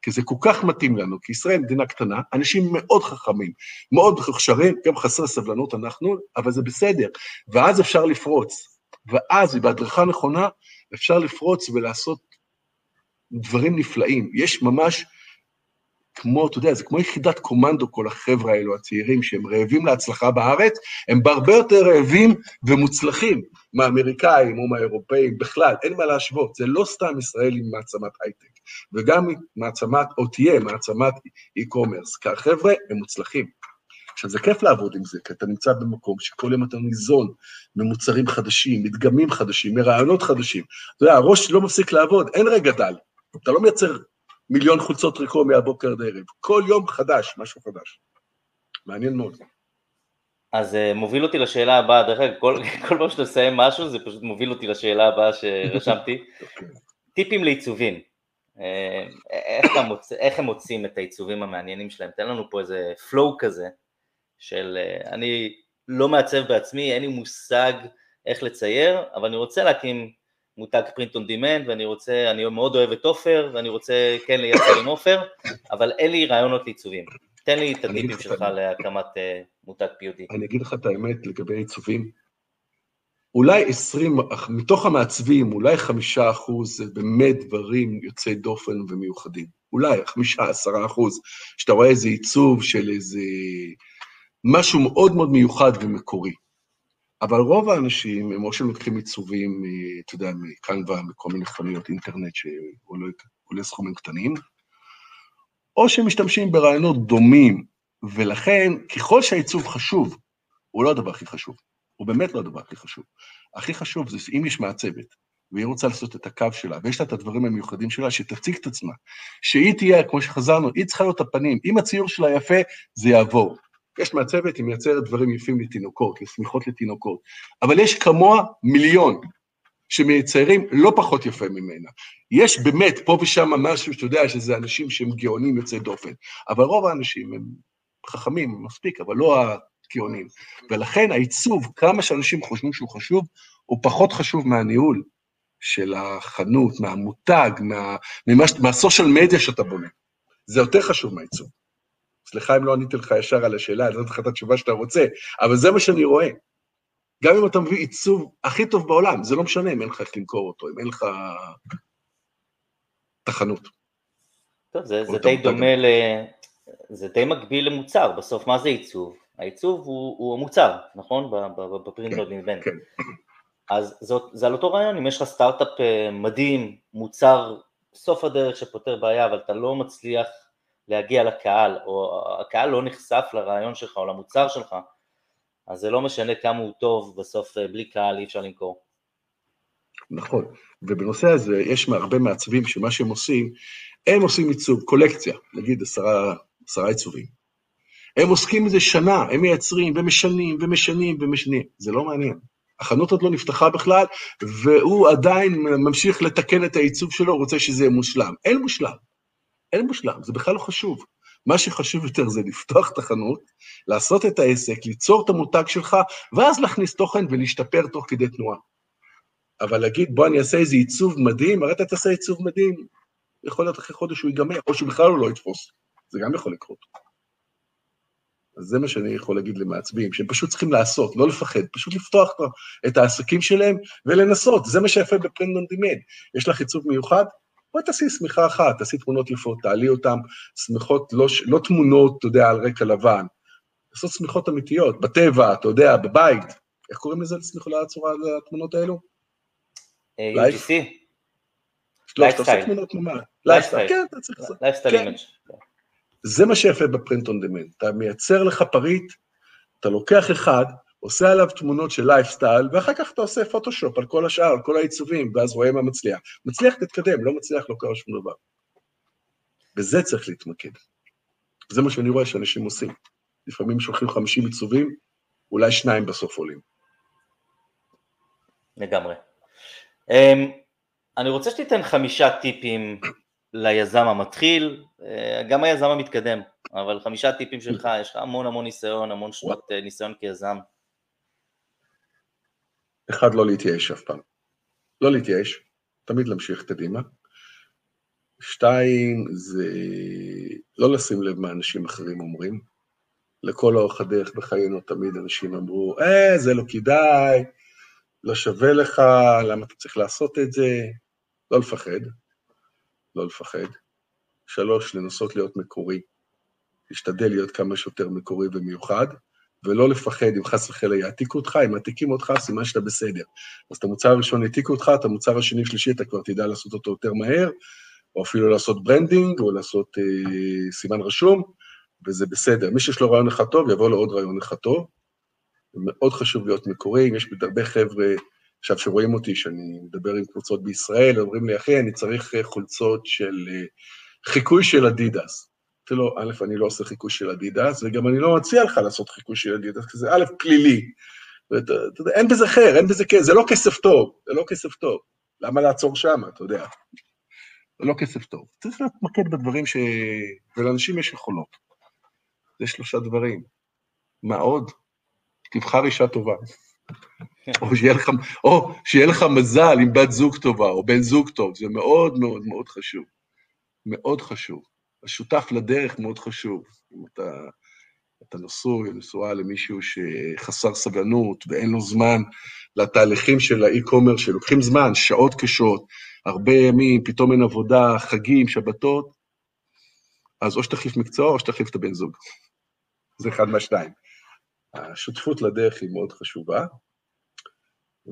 כי זה כל כך מתאים לנו, כי ישראל מדינה קטנה, אנשים מאוד חכמים, מאוד מוכשרים, גם חסרי סבלנות אנחנו, אבל זה בסדר. ואז אפשר לפרוץ. ואז, בהדרכה נכונה, אפשר לפרוץ ולעשות דברים נפלאים. יש ממש כמו, אתה יודע, זה כמו יחידת קומנדו, כל החבר'ה האלו, הצעירים, שהם רעבים להצלחה בארץ, הם בהרבה יותר רעבים ומוצלחים מהאמריקאים או מהאירופאים בכלל, אין מה להשוות, זה לא סתם ישראל עם מעצמת הייטק, וגם מעצמת, או תהיה מעצמת e-commerce, כי החבר'ה הם מוצלחים. עכשיו, זה כיף לעבוד עם זה, כי אתה נמצא במקום שכל יום אתה ניזון ממוצרים חדשים, מדגמים חדשים, מרעיונות חדשים. אתה יודע, הראש לא מפסיק לעבוד, אין רגע דל. אתה לא מייצר מיליון חולצות ריקו מהבוקר עד הערב. כל יום חדש, משהו חדש. מעניין מאוד. אז uh, מוביל אותי לשאלה הבאה, דרך אגב, כל, *laughs* כל פעם שאתה מסיים משהו, זה פשוט מוביל אותי לשאלה הבאה שרשמתי. okay. *laughs* אוקיי. טיפים לעיצובים. Uh, איך, מוצ... איך הם מוצאים את העיצובים המעניינים שלהם? תן לנו פה איזה flow כזה, של uh, אני לא מעצב בעצמי, אין לי מושג איך לצייר, אבל אני רוצה להקים מותג פרינט און דימנד ואני רוצה, אני מאוד אוהב את עופר ואני רוצה כן לייצר עם עופר, אבל אין לי רעיונות לעיצובים. תן לי את הטיפים שלך להקמת uh, מותג POD. אני אגיד לך את האמת לגבי עיצובים. אולי עשרים, מתוך המעצבים, אולי חמישה אחוז זה באמת דברים יוצאי דופן ומיוחדים. אולי חמישה, עשרה אחוז, שאתה רואה איזה עיצוב של איזה משהו מאוד מאוד מיוחד ומקורי. אבל רוב האנשים הם או שהם לוקחים עיצובים, אתה יודע, מקנווה, מכל מיני חנויות אינטרנט שעולה סכומים קטנים, או שהם משתמשים ברעיונות דומים, ולכן ככל שהעיצוב חשוב, הוא לא הדבר הכי חשוב, הוא באמת לא הדבר הכי חשוב. הכי חשוב זה שאם יש מעצבת, והיא רוצה לעשות את הקו שלה, ויש לה את הדברים המיוחדים שלה, שתציג את עצמה. שהיא תהיה, כמו שחזרנו, היא צריכה להיות הפנים. אם הציור שלה יפה, זה יעבור. יש מעצבת, היא מייצרת דברים יפים לתינוקות, לשמיכות לתינוקות, אבל יש כמוה מיליון שמייצרים לא פחות יפה ממנה. יש באמת פה ושם משהו שאתה יודע שזה אנשים שהם גאונים יוצאי דופן, אבל רוב האנשים הם חכמים מספיק, אבל לא הגאונים. ולכן העיצוב, כמה שאנשים חושבים שהוא חשוב, הוא פחות חשוב מהניהול. של החנות, מהמותג, מה, מהסושיאל מדיה שאתה בונה. זה יותר חשוב מהעיצוב. סליחה אם לא עניתי לך ישר על השאלה, אני נתתי לך את התשובה שאתה רוצה, אבל זה מה שאני רואה. גם אם אתה מביא עיצוב הכי טוב בעולם, זה לא משנה אם אין לך איך למכור אותו, אם אין לך תחנות. טוב, זה, זה די דומה ל... זה די מקביל למוצר, בסוף מה זה עיצוב? העיצוב הוא, הוא המוצר, נכון? בפרינט און דימנד כן. אז זאת, זה על אותו רעיון, אם יש לך סטארט-אפ אה, מדהים, מוצר סוף הדרך שפותר בעיה, אבל אתה לא מצליח להגיע לקהל, או הקהל לא נחשף לרעיון שלך או למוצר שלך, אז זה לא משנה כמה הוא טוב, בסוף אה, בלי קהל אי אפשר למכור. נכון, ובנושא הזה יש הרבה מעצבים שמה שהם עושים, הם עושים עיצוב, קולקציה, נגיד עשרה, עשרה עיצובים. הם עוסקים בזה שנה, הם מייצרים ומשנים ומשנים ומשנים, זה לא מעניין. החנות עוד לא נפתחה בכלל, והוא עדיין ממשיך לתקן את העיצוב שלו, הוא רוצה שזה יהיה מושלם. אין מושלם. אין מושלם, זה בכלל לא חשוב. מה שחשוב יותר זה לפתוח את החנות, לעשות את העסק, ליצור את המותג שלך, ואז להכניס תוכן ולהשתפר תוך כדי תנועה. אבל להגיד, בוא אני אעשה איזה עיצוב מדהים, הרי אתה תעשה עיצוב מדהים, יכול להיות אחרי חודש הוא ייגמר, או שבכלל הוא לא יתפוס, זה גם יכול לקרות. אז זה מה שאני יכול להגיד למעצבים, שהם פשוט צריכים לעשות, לא לפחד, פשוט לפתוח את העסקים שלהם ולנסות, זה מה שיפה בפרינט דימד. יש לך עיצוב מיוחד? בואי תעשי שמיכה אחת, תעשי תמונות יפות, תעלי אותן, שמיכות, לא, לא תמונות, אתה יודע, על רקע לבן. לעשות שמיכות אמיתיות, בטבע, אתה יודע, בבית. איך קוראים לזה, לסמיכות לצורה, לתמונות האלו? אה, UGC. לא, אתה עושה תמונות ממש. לייפסטייל. כן, אתה צריך... lifestyle image. זה מה שיפה ב print on demand. אתה מייצר לך פריט, אתה לוקח אחד, עושה עליו תמונות של לייפסטייל, ואחר כך אתה עושה פוטושופ על כל השאר, על כל העיצובים, ואז רואה מה מצליח. מצליח, תתקדם, לא מצליח, לא קרה שום דבר. בזה צריך להתמקד. זה מה שאני רואה שאנשים עושים. לפעמים שולחים 50 עיצובים, אולי שניים בסוף עולים. לגמרי. Um, אני רוצה שתיתן חמישה טיפים ליזם המתחיל, אה, גם היזם המתקדם, אבל חמישה טיפים שלך, יש לך המון המון ניסיון, המון שנות אה, ניסיון כיזם. אחד, לא להתייאש אף פעם. לא להתייאש, תמיד להמשיך קדימה. שתיים, זה לא לשים לב מה אנשים אחרים אומרים. לכל אורך הדרך בחיינו תמיד אנשים אמרו, אה, זה לא כדאי, לא שווה לך, למה אתה צריך לעשות את זה? לא לפחד, לא לפחד. שלוש, לנסות להיות מקורי. להשתדל להיות כמה שיותר מקורי ומיוחד, ולא לפחד אם חס וחלילה יעתיקו אותך, אם מעתיקים אותך, סימן שאתה בסדר. אז את המוצר הראשון יעתיקו אותך, את המוצר השני ושלישי אתה כבר תדע לעשות אותו יותר מהר, או אפילו לעשות branding, או לעשות אה, סימן רשום, וזה בסדר. מי שיש לו רעיון אחד טוב, יבוא לו עוד רעיון אחד טוב. מאוד חשוב להיות מקורי, יש הרבה חבר'ה עכשיו שרואים אותי, שאני מדבר עם קבוצות בישראל, אומרים לי, אחי, אני צריך אה, חולצות של אה, חיקוי של אדידס. אמרתי לו, א', אני לא עושה חיקוי של אדידס, וגם אני לא מציע לך לעשות חיקוי של אדידס, כי זה א', פלילי. ואתה יודע, אין בזה חר, אין בזה כסף, זה לא כסף טוב, זה לא כסף טוב. למה לעצור שם, אתה יודע? זה לא כסף טוב. צריך להתמקד בדברים ש... ולאנשים יש יכולות. זה שלושה דברים. מה עוד? תבחר אישה טובה. או שיהיה, לך, או שיהיה לך מזל עם בת זוג טובה, או בן זוג טוב, זה מאוד מאוד מאוד חשוב. מאוד חשוב. השותף לדרך מאוד חשוב. אם אתה, אתה נשוי או נשואה למישהו שחסר סבלנות ואין לו זמן לתהליכים של האי-קומר שלוקחים זמן, שעות קשות, הרבה ימים, פתאום אין עבודה, חגים, שבתות, אז או שתחליף מקצוע או שתחליף את הבן זוג. זה אחד מהשתיים. השותפות לדרך היא מאוד חשובה,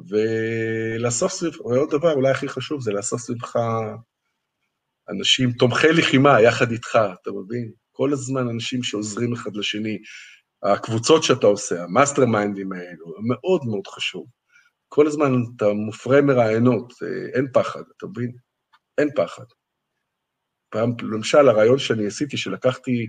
ולעשות סביב, ועוד דבר, אולי הכי חשוב, זה לעשות סביבך אנשים תומכי לחימה יחד איתך, אתה מבין? כל הזמן אנשים שעוזרים אחד לשני. הקבוצות שאתה עושה, ה mastermindים האלו, מאוד מאוד חשוב. כל הזמן אתה מופרה מרעיונות, אין פחד, אתה מבין? אין פחד. פעם, למשל, הרעיון שאני עשיתי, שלקחתי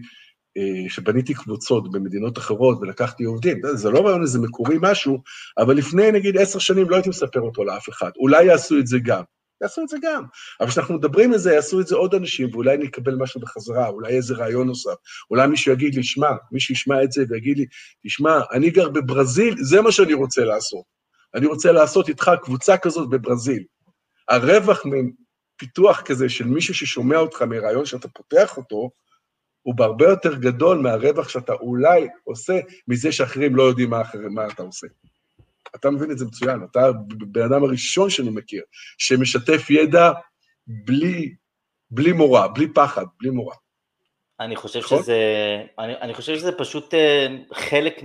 אה, שבניתי קבוצות במדינות אחרות ולקחתי עובדים, זה לא רעיון איזה מקורי משהו, אבל לפני נגיד עשר שנים לא הייתי מספר אותו לאף אחד, אולי יעשו את זה גם, יעשו את זה גם, אבל כשאנחנו מדברים על זה, יעשו את זה עוד אנשים, ואולי נקבל משהו בחזרה, אולי איזה רעיון נוסף, אולי מישהו יגיד לי, שמע, מישהו ישמע את זה ויגיד לי, תשמע, אני גר בברזיל, זה מה שאני רוצה לעשות. אני רוצה לעשות איתך קבוצה כזאת בברזיל. הרווח מפיתוח כזה של מישהו ששומע אותך מרעיון שאתה פותח אותו, הוא בהרבה יותר גדול מהרווח שאתה אולי עושה מזה שאחרים לא יודעים מה, אחרי, מה אתה עושה. אתה מבין את זה מצוין, אתה הבן אדם הראשון שאני מכיר, שמשתף ידע בלי, בלי מורא, בלי פחד, בלי מורא. אני חושב נכון? שזה, אני, אני חושב שזה פשוט אה, חלק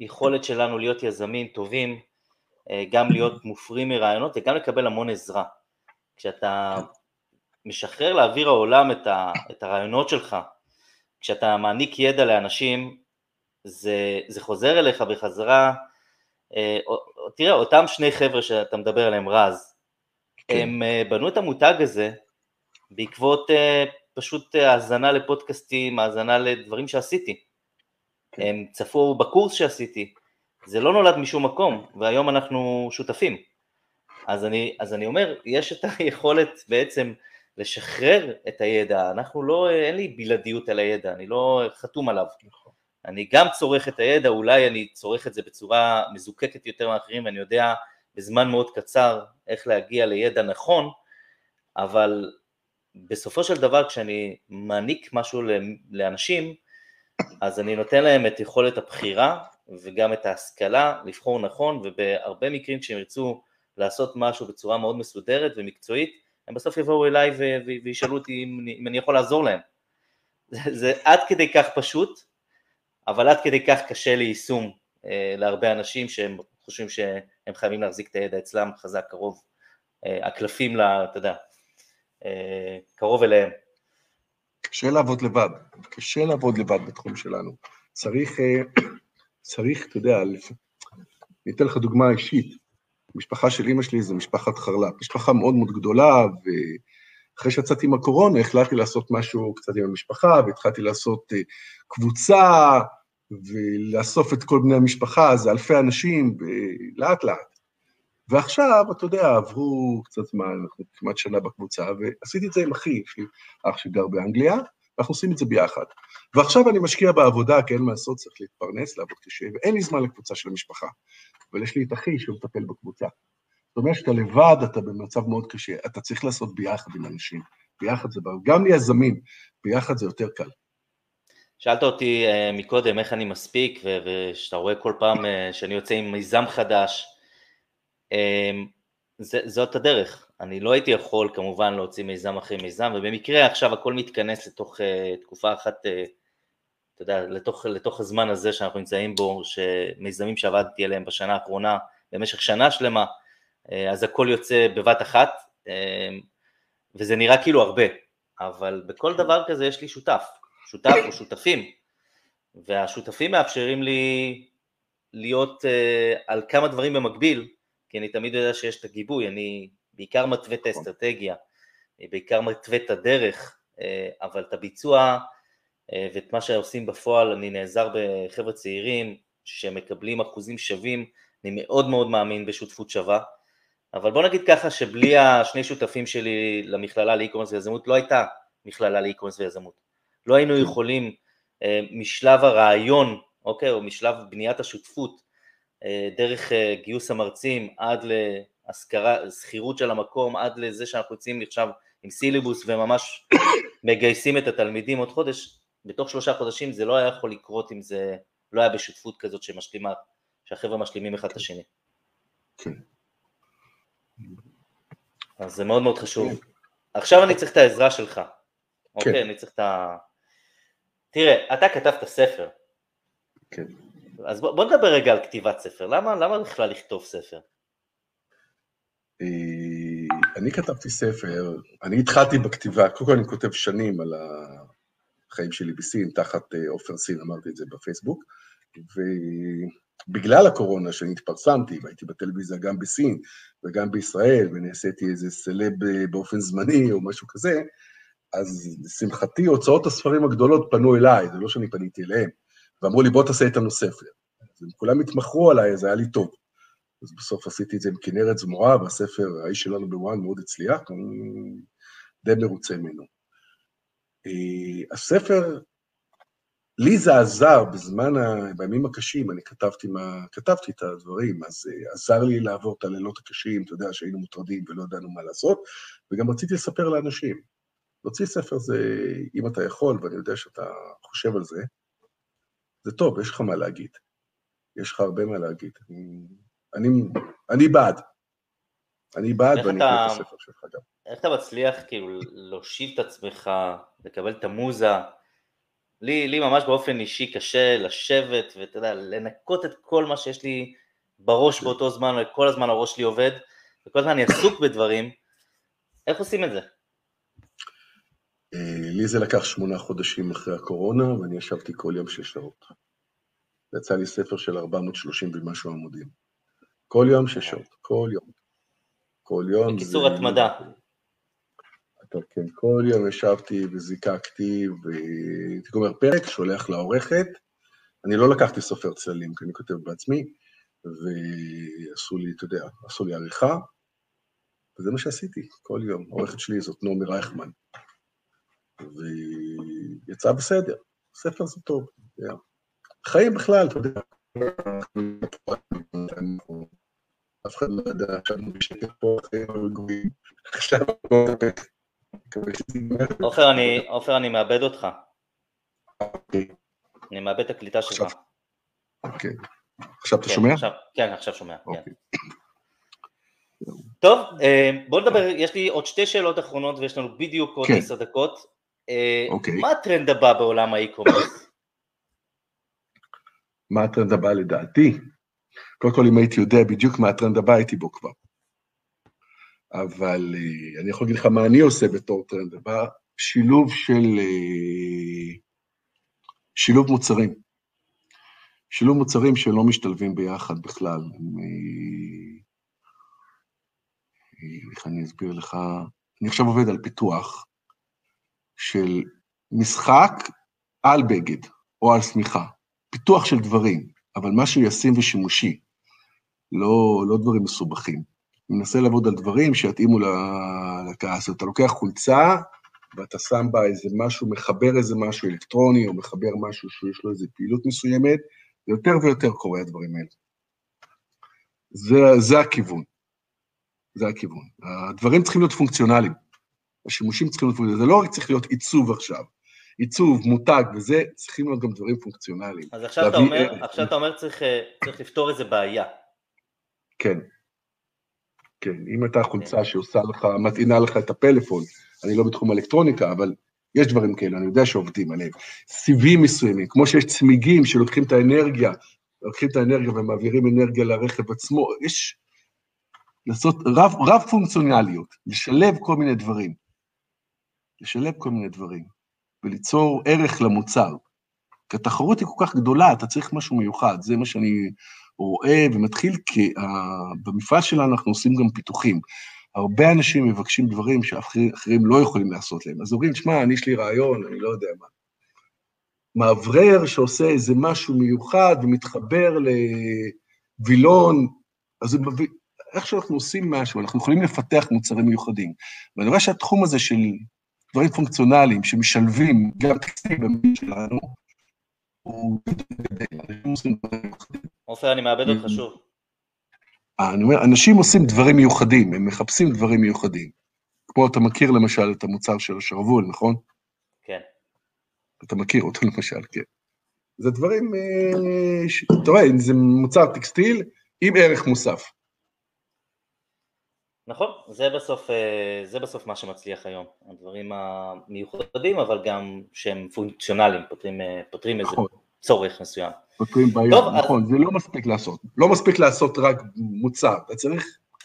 מהיכולת שלנו להיות יזמים טובים, אה, גם להיות מופרים מרעיונות וגם לקבל המון עזרה. כשאתה משחרר לאוויר העולם את, ה, את הרעיונות שלך, כשאתה מעניק ידע לאנשים, זה, זה חוזר אליך בחזרה, תראה, אותם שני חבר'ה שאתה מדבר עליהם, רז, כן. הם בנו את המותג הזה בעקבות פשוט אה, האזנה לפודקאסטים, האזנה לדברים שעשיתי. כן. הם צפו בקורס שעשיתי, זה לא נולד משום מקום, והיום אנחנו שותפים. אז אני, אז אני אומר, יש את *laughs* היכולת בעצם לשחרר את הידע, אנחנו לא, אין לי בלעדיות על הידע, אני לא חתום עליו. נכון. אני גם צורך את הידע, אולי אני צורך את זה בצורה מזוקקת יותר מאחרים, ואני יודע בזמן מאוד קצר איך להגיע לידע נכון, אבל בסופו של דבר כשאני מעניק משהו לאנשים, אז אני נותן להם את יכולת הבחירה וגם את ההשכלה לבחור נכון, ובהרבה מקרים כשהם ירצו לעשות משהו בצורה מאוד מסודרת ומקצועית, הם בסוף יבואו אליי וישאלו אותי אם, אני יכול לעזור להם. זה, זה עד כדי כך פשוט, אבל עד כדי כך קשה ליישום אה, להרבה אנשים שהם חושבים שהם חייבים להחזיק את הידע אצלם חזק, קרוב, אה, הקלפים, אתה יודע, אה, קרוב אליהם. קשה לעבוד לבד, קשה לעבוד לבד בתחום שלנו. צריך, אה, צריך, אתה יודע, אני אתן לך דוגמה אישית. המשפחה של אימא שלי זה משפחת חרל"פ, משפחה מאוד מאוד גדולה, ואחרי שיצאתי עם הקורונה החלטתי לעשות משהו קצת עם המשפחה, והתחלתי לעשות אה, קבוצה, ולאסוף את כל בני המשפחה, זה אלפי אנשים, לאט לאט. ועכשיו, אתה יודע, עברו קצת זמן, אנחנו כמעט שנה בקבוצה, ועשיתי את זה עם אחי, יש אח שגר באנגליה, ואנחנו עושים את זה ביחד. ועכשיו אני משקיע בעבודה, כי אין מה לעשות, צריך להתפרנס, לעבוד קשה, ואין לי זמן לקבוצה של המשפחה. אבל יש לי את אחי שהוא מטפל בקבוצה. זאת אומרת שאתה לבד, אתה במצב מאוד קשה, אתה צריך לעשות ביחד עם אנשים. ביחד זה בעיה, גם ליזמים, ביחד זה יותר קל. שאלת אותי uh, מקודם איך אני מספיק, ושאתה רואה כל פעם uh, שאני יוצא עם מיזם חדש, אמ, זה, זאת הדרך, אני לא הייתי יכול כמובן להוציא מיזם אחרי מיזם, ובמקרה עכשיו הכל מתכנס לתוך uh, תקופה אחת, uh, אתה יודע, לתוך, לתוך הזמן הזה שאנחנו נמצאים בו, שמיזמים שעבדתי עליהם בשנה האחרונה, במשך שנה שלמה, אז הכל יוצא בבת אחת, uh, וזה נראה כאילו הרבה, אבל בכל דבר כזה יש לי שותף, שותף או שותפים, והשותפים מאפשרים לי להיות uh, על כמה דברים במקביל, כי אני תמיד יודע שיש את הגיבוי, אני בעיקר מתווה את נכון. האסטרטגיה, בעיקר מתווה את הדרך, אה, אבל את הביצוע אה, ואת מה שעושים בפועל, אני נעזר בחבר'ה צעירים שמקבלים אחוזים שווים, אני מאוד מאוד מאמין בשותפות שווה, אבל בוא נגיד ככה שבלי השני שותפים שלי למכללה לאי-קומרס ויזמות לא הייתה מכללה לאי-קומרס ויזמות. לא היינו כן. יכולים אה, משלב הרעיון, אוקיי, או משלב בניית השותפות, אה, דרך אה, גיוס המרצים עד להשכרה, שכירות של המקום, עד לזה שאנחנו יוצאים עכשיו עם סילבוס וממש *coughs* מגייסים את התלמידים עוד חודש, בתוך שלושה חודשים זה לא היה יכול לקרות אם זה לא היה בשותפות כזאת שמשלימה, שהחבר'ה משלימים אחד את השני. כן. אז זה מאוד מאוד חשוב. עכשיו אני צריך את העזרה שלך. אוקיי, כן. אני צריך את ה... תראה, אתה כתבת ספר. כן. אז בוא, בוא נדבר רגע על כתיבת ספר, למה, למה בכלל לכתוב ספר? אה, אני כתבתי ספר, אני התחלתי בכתיבה, קודם כל אני כותב שנים על החיים שלי בסין, תחת אה, עופר סין, אמרתי את זה בפייסבוק, ובגלל הקורונה שאני התפרסמתי, והייתי בטלוויזיה גם בסין וגם בישראל, ונעשיתי איזה סלב אה, באופן זמני או משהו כזה, אז לשמחתי הוצאות הספרים הגדולות פנו אליי, זה לא שאני פניתי אליהם. ואמרו לי, בוא תעשה איתנו ספר. אז הם כולם התמחרו עליי, אז היה לי טוב. אז בסוף עשיתי את זה עם כנרת זמורה, והספר, האיש שלנו בוואן מאוד הצליח, אני די מרוצה ממנו. אה, הספר, לי זה עזר בזמן, ה... בימים הקשים, אני כתבתי, מה... כתבתי את הדברים, אז עזר לי לעבור את הלילות הקשים, אתה יודע, שהיינו מוטרדים ולא ידענו מה לעשות, וגם רציתי לספר לאנשים. להוציא ספר זה, אם אתה יכול, ואני יודע שאתה חושב על זה, זה טוב, יש לך מה להגיד. יש לך הרבה מה להגיד. אני, אני, אני בעד. אני בעד ואני אקרא את הספר שלך גם. איך אתה מצליח כאילו להושיב את עצמך, לקבל את המוזה? לי, לי ממש באופן אישי קשה לשבת ואתה יודע, לנקות את כל מה שיש לי בראש. באותו זמן, וכל הזמן הראש שלי עובד, וכל הזמן אני עסוק בדברים. איך עושים את זה? אה, לי זה לקח שמונה חודשים אחרי הקורונה, ואני ישבתי כל יום שש שעות. יצא לי ספר של 430 ומשהו עמודים. כל יום שש שעות, כל יום. כל יום. בקיצור, התמדה. אתה כן, כל יום ישבתי וזיקקתי, והייתי גומר פרק, שולח לעורכת. אני לא לקחתי סופר צללים, כי אני כותב בעצמי, ועשו לי, אתה יודע, עשו לי עריכה, וזה מה שעשיתי, כל יום. העורכת שלי זאת נעמי רייכמן. ויצא בסדר, ספר זה טוב. Yeah. חיים בכלל, אתה יודע. אף אחד לא יודע שאנו בשקט פה, חיים רגועים. עכשיו... עופר, אני מאבד אותך. אוקיי. אני מאבד את הקליטה שלך. אוקיי. עכשיו אתה כן, שומע? כן, עכשיו שומע, כן. אוקיי. טוב, אה, בוא נדבר, יש לי עוד שתי שאלות אחרונות ויש לנו בדיוק עוד כן. עשר דקות. אה, אוקיי. מה הטרנד הבא בעולם ה e-commerce? מה הטרנד הבא לדעתי? קודם כל, אם הייתי יודע בדיוק מה הטרנד הבא, הייתי בו כבר. אבל אה, אני יכול להגיד לך מה אני עושה בתור טרנד הבא, שילוב של... אה, שילוב מוצרים. שילוב מוצרים שלא משתלבים ביחד בכלל. איך אני אסביר לך? אני עכשיו עובד על פיתוח של משחק על בגד או על שמיכה. פיתוח של דברים, אבל משהו ישים ושימושי, לא, לא דברים מסובכים. מנסה לעבוד על דברים שיתאימו לכעס. אתה לוקח חולצה, ואתה שם בה איזה משהו, מחבר איזה משהו אלקטרוני, או מחבר משהו שיש לו איזה פעילות מסוימת, ויותר ויותר קורה הדברים האלה. זה, זה הכיוון. זה הכיוון. הדברים צריכים להיות פונקציונליים. השימושים צריכים להיות פונקציונליים. זה לא רק צריך להיות עיצוב עכשיו. עיצוב, מותג וזה, צריכים להיות גם דברים פונקציונליים. אז עכשיו, אתה אומר, עכשיו אתה אומר צריך, אה, צריך לפתור איזה בעיה. כן. כן, אם אתה חולצה כן. שעושה לך, מטעינה לך את הפלאפון, אני לא בתחום אלקטרוניקה, אבל יש דברים כאלה, אני יודע שעובדים עליהם. סיבים מסוימים, כמו שיש צמיגים שלוקחים את האנרגיה, לוקחים את האנרגיה ומעבירים אנרגיה לרכב עצמו, יש לעשות רב, רב פונקציונליות, לשלב כל מיני דברים. לשלב כל מיני דברים. וליצור ערך למוצר. כי התחרות היא כל כך גדולה, אתה צריך משהו מיוחד, זה מה שאני רואה ומתחיל, כי במפעל שלנו אנחנו עושים גם פיתוחים. הרבה אנשים מבקשים דברים שאחרים לא יכולים לעשות להם. אז אומרים, שמע, אני יש לי רעיון, אני לא יודע מה. מאוורר שעושה איזה משהו מיוחד ומתחבר לווילון, אז איך שאנחנו עושים משהו, אנחנו יכולים לפתח מוצרים מיוחדים. ואני רואה שהתחום הזה של דברים פונקציונליים שמשלבים גם טקסטים במדינה שלנו, הוא... עופר, אני מאבד אותך שוב. אה, אני אומר, אנשים עושים דברים מיוחדים, הם מחפשים דברים מיוחדים. כמו אתה מכיר למשל את המוצר של השרוול, נכון? כן. אתה מכיר אותו *laughs* למשל, כן. זה דברים, אה, אתה רואה, זה מוצר טקסטיל עם ערך מוסף. נכון, זה בסוף, אה, זה בסוף מה שמצליח היום, הדברים המיוחדים אבל גם שהם פונקציונליים, פותרים, פותרים איזה נכון. צורך מסוים. פותרים בעיה, טוב, נכון, אז... זה לא מספיק לעשות, לא מספיק לעשות רק מוצר, אתה צריך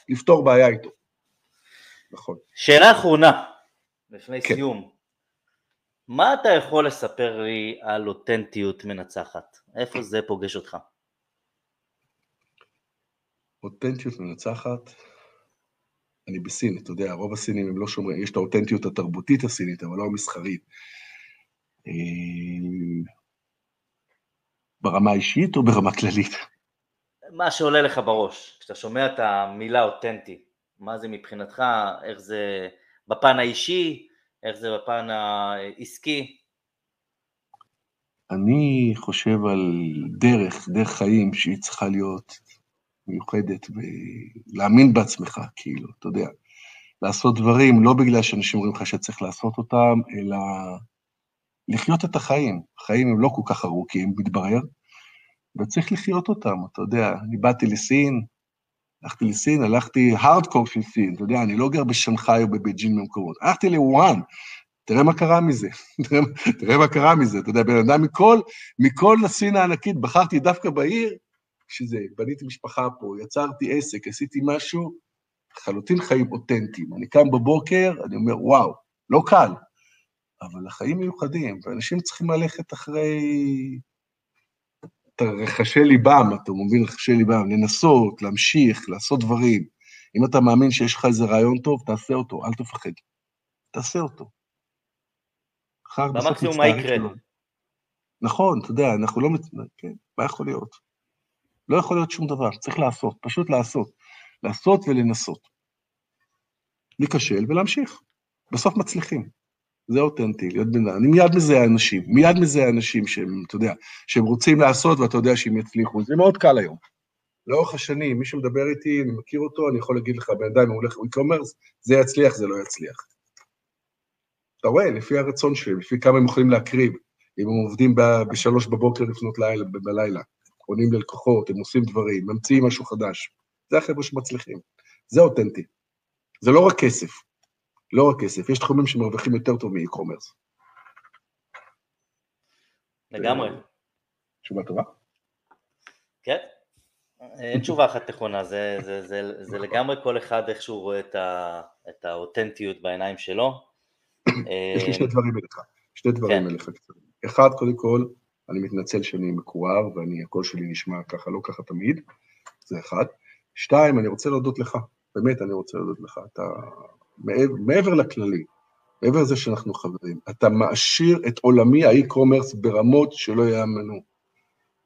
לפתור בעיה איתו. נכון. שאלה אחרונה, לפני כן. סיום, מה אתה יכול לספר לי על אותנטיות מנצחת? איפה זה פוגש אותך? אותנטיות מנצחת? אני בסין, אתה יודע, רוב הסינים הם לא שומרים, יש את האותנטיות התרבותית הסינית, אבל לא המסחרית. ברמה האישית או ברמה כללית? מה שעולה לך בראש, כשאתה שומע את המילה אותנטי, מה זה מבחינתך, איך זה בפן האישי, איך זה בפן העסקי? אני חושב על דרך, דרך חיים שהיא צריכה להיות מיוחדת ולהאמין בעצמך, כאילו, אתה יודע. לעשות דברים לא בגלל שאנשים אומרים לך שצריך לעשות אותם, אלא לחיות את החיים. החיים הם לא כל כך ארוכים, מתברר, וצריך לחיות אותם, אתה יודע. אני באתי לסין, הלכתי לסין, הלכתי הארדקור של סין, אתה יודע, אני לא גר בשנגחאי או בבייג'ין במקומות. הלכתי לוואן, תראה מה קרה מזה, *laughs* תראה, מה קרה מזה, אתה יודע, בן אדם מכל, מכל הסין הענקית, בחרתי דווקא בעיר, שזה, בניתי משפחה פה, יצרתי עסק, עשיתי משהו, לחלוטין חיים אותנטיים. אני קם בבוקר, אני אומר, וואו, לא קל, אבל החיים מיוחדים, ואנשים צריכים ללכת אחרי את רחשי ליבם, אתה מבין, רחשי ליבם, לנסות, להמשיך, לעשות דברים. אם אתה מאמין שיש לך איזה רעיון טוב, תעשה אותו, אל תפחד. תעשה אותו. במקסימום מה יקרה? נכון, אתה יודע, אנחנו לא... כן, מה יכול להיות? לא יכול להיות שום דבר, צריך לעשות, פשוט לעשות. לעשות ולנסות. להיכשל ולהמשיך. בסוף מצליחים. זה אותנטי, להיות בן אדם. אני מיד מזהה אנשים, מיד מזהה אנשים שהם, אתה יודע, שהם רוצים לעשות ואתה יודע שהם יצליחו. זה מאוד קל היום. לאורך השנים, מי שמדבר איתי, אני מכיר אותו, אני יכול להגיד לך, בן אדם, הוא הולך e-commerce, זה יצליח, זה לא יצליח. אתה רואה, לפי הרצון שלהם, לפי כמה הם יכולים להקריב. אם הם עובדים בשלוש בבוקר לפנות לילה, בלילה, עונים ללקוחות, הם עושים דברים, ממציאים משהו חדש. זה החבר'ה שמצליחים. זה אותנטי. זה לא רק כסף. לא רק כסף, יש תחומים שמרוויחים יותר טוב מ-e-commerce. לגמרי. תשובה טובה? כן. אין תשובה אחת נכונה, זה, זה, זה, זה לגמרי כל אחד איך שהוא רואה את, ה, את האותנטיות בעיניים שלו. יש לי שני דברים אליך, שני דברים כן. אליך קצרים. אחד, קודם כל, אני מתנצל שאני מקואר ואני, הקול שלי נשמע ככה, לא ככה תמיד, זה אחד. שתיים, אני רוצה להודות לך, באמת אני רוצה להודות לך, אתה מעבר לכללי, מעבר לזה שאנחנו חברים, אתה מעשיר את עולמי האי-קומרס ברמות שלא יאמנו.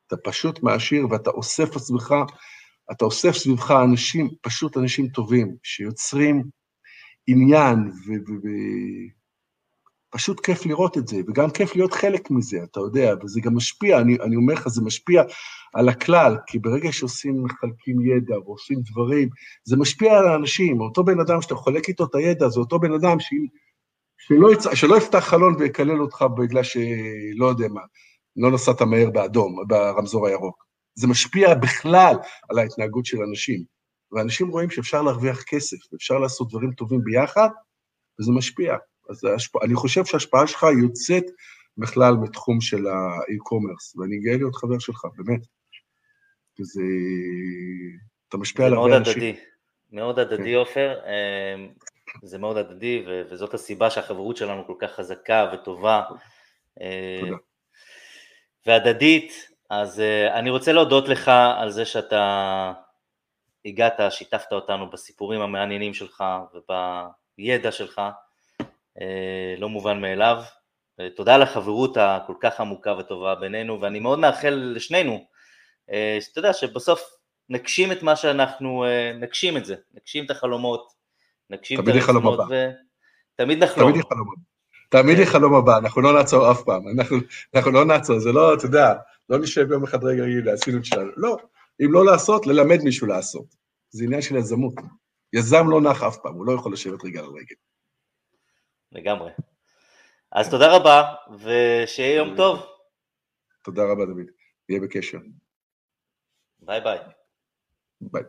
אתה פשוט מעשיר ואתה אוסף עצמך, אתה אוסף סביבך אנשים, פשוט אנשים טובים, שיוצרים עניין, ופשוט ו- כיף לראות את זה, וגם כיף להיות חלק מזה, אתה יודע, וזה גם משפיע, אני, אני אומר לך, זה משפיע על הכלל, כי ברגע שעושים, מחלקים ידע ועושים דברים, זה משפיע על האנשים, אותו בן אדם שאתה חולק איתו את הידע, זה אותו בן אדם ש... שלא, יצ... שלא יפתח חלון ויקלל אותך בגלל שלא יודע מה, לא נסעת מהר באדום, ברמזור הירוק. זה משפיע בכלל על ההתנהגות של אנשים, ואנשים רואים שאפשר להרוויח כסף, אפשר לעשות דברים טובים ביחד, וזה משפיע. אז השפ... אני חושב שההשפעה שלך יוצאת בכלל מתחום של האי-קומרס, ואני גאה להיות חבר שלך, באמת. וזה... אתה משפיע על הרבה אנשים. הדדי, מאוד הדדי, כן. עופר. אמ, זה מאוד הדדי, וזאת הסיבה שהחברות שלנו כל כך חזקה וטובה. תודה. והדדית, אז אה, אני רוצה להודות לך על זה שאתה הגעת, שיתפת אותנו בסיפורים המעניינים שלך ובידע שלך, אה, לא מובן מאליו. תודה על החברות הכל כך עמוקה וטובה בינינו, ואני מאוד מאחל לשנינו אה, שאתה יודע שבסוף נגשים את מה שאנחנו, אה, נגשים את זה, נגשים את החלומות, נגשים את הרצונות, ותמיד נחלום. תמיד יהיה חלום הבא. תמיד יהיה חלום הבא, אנחנו לא נעצור אף פעם, אנחנו, אנחנו לא נעצור, זה לא, אתה יודע, לא נשב יום אחד רגע, הנה, עשינו את שלנו, לא, אם לא לעשות, ללמד מישהו לעשות. זה עניין של יזמות. יזם לא נח אף פעם, הוא לא יכול לשבת רגע על רגל. לגמרי. אז תודה רבה, ושיהיה יום טוב. תודה רבה, דוד. נהיה בקשר. ביי ביי. ביי.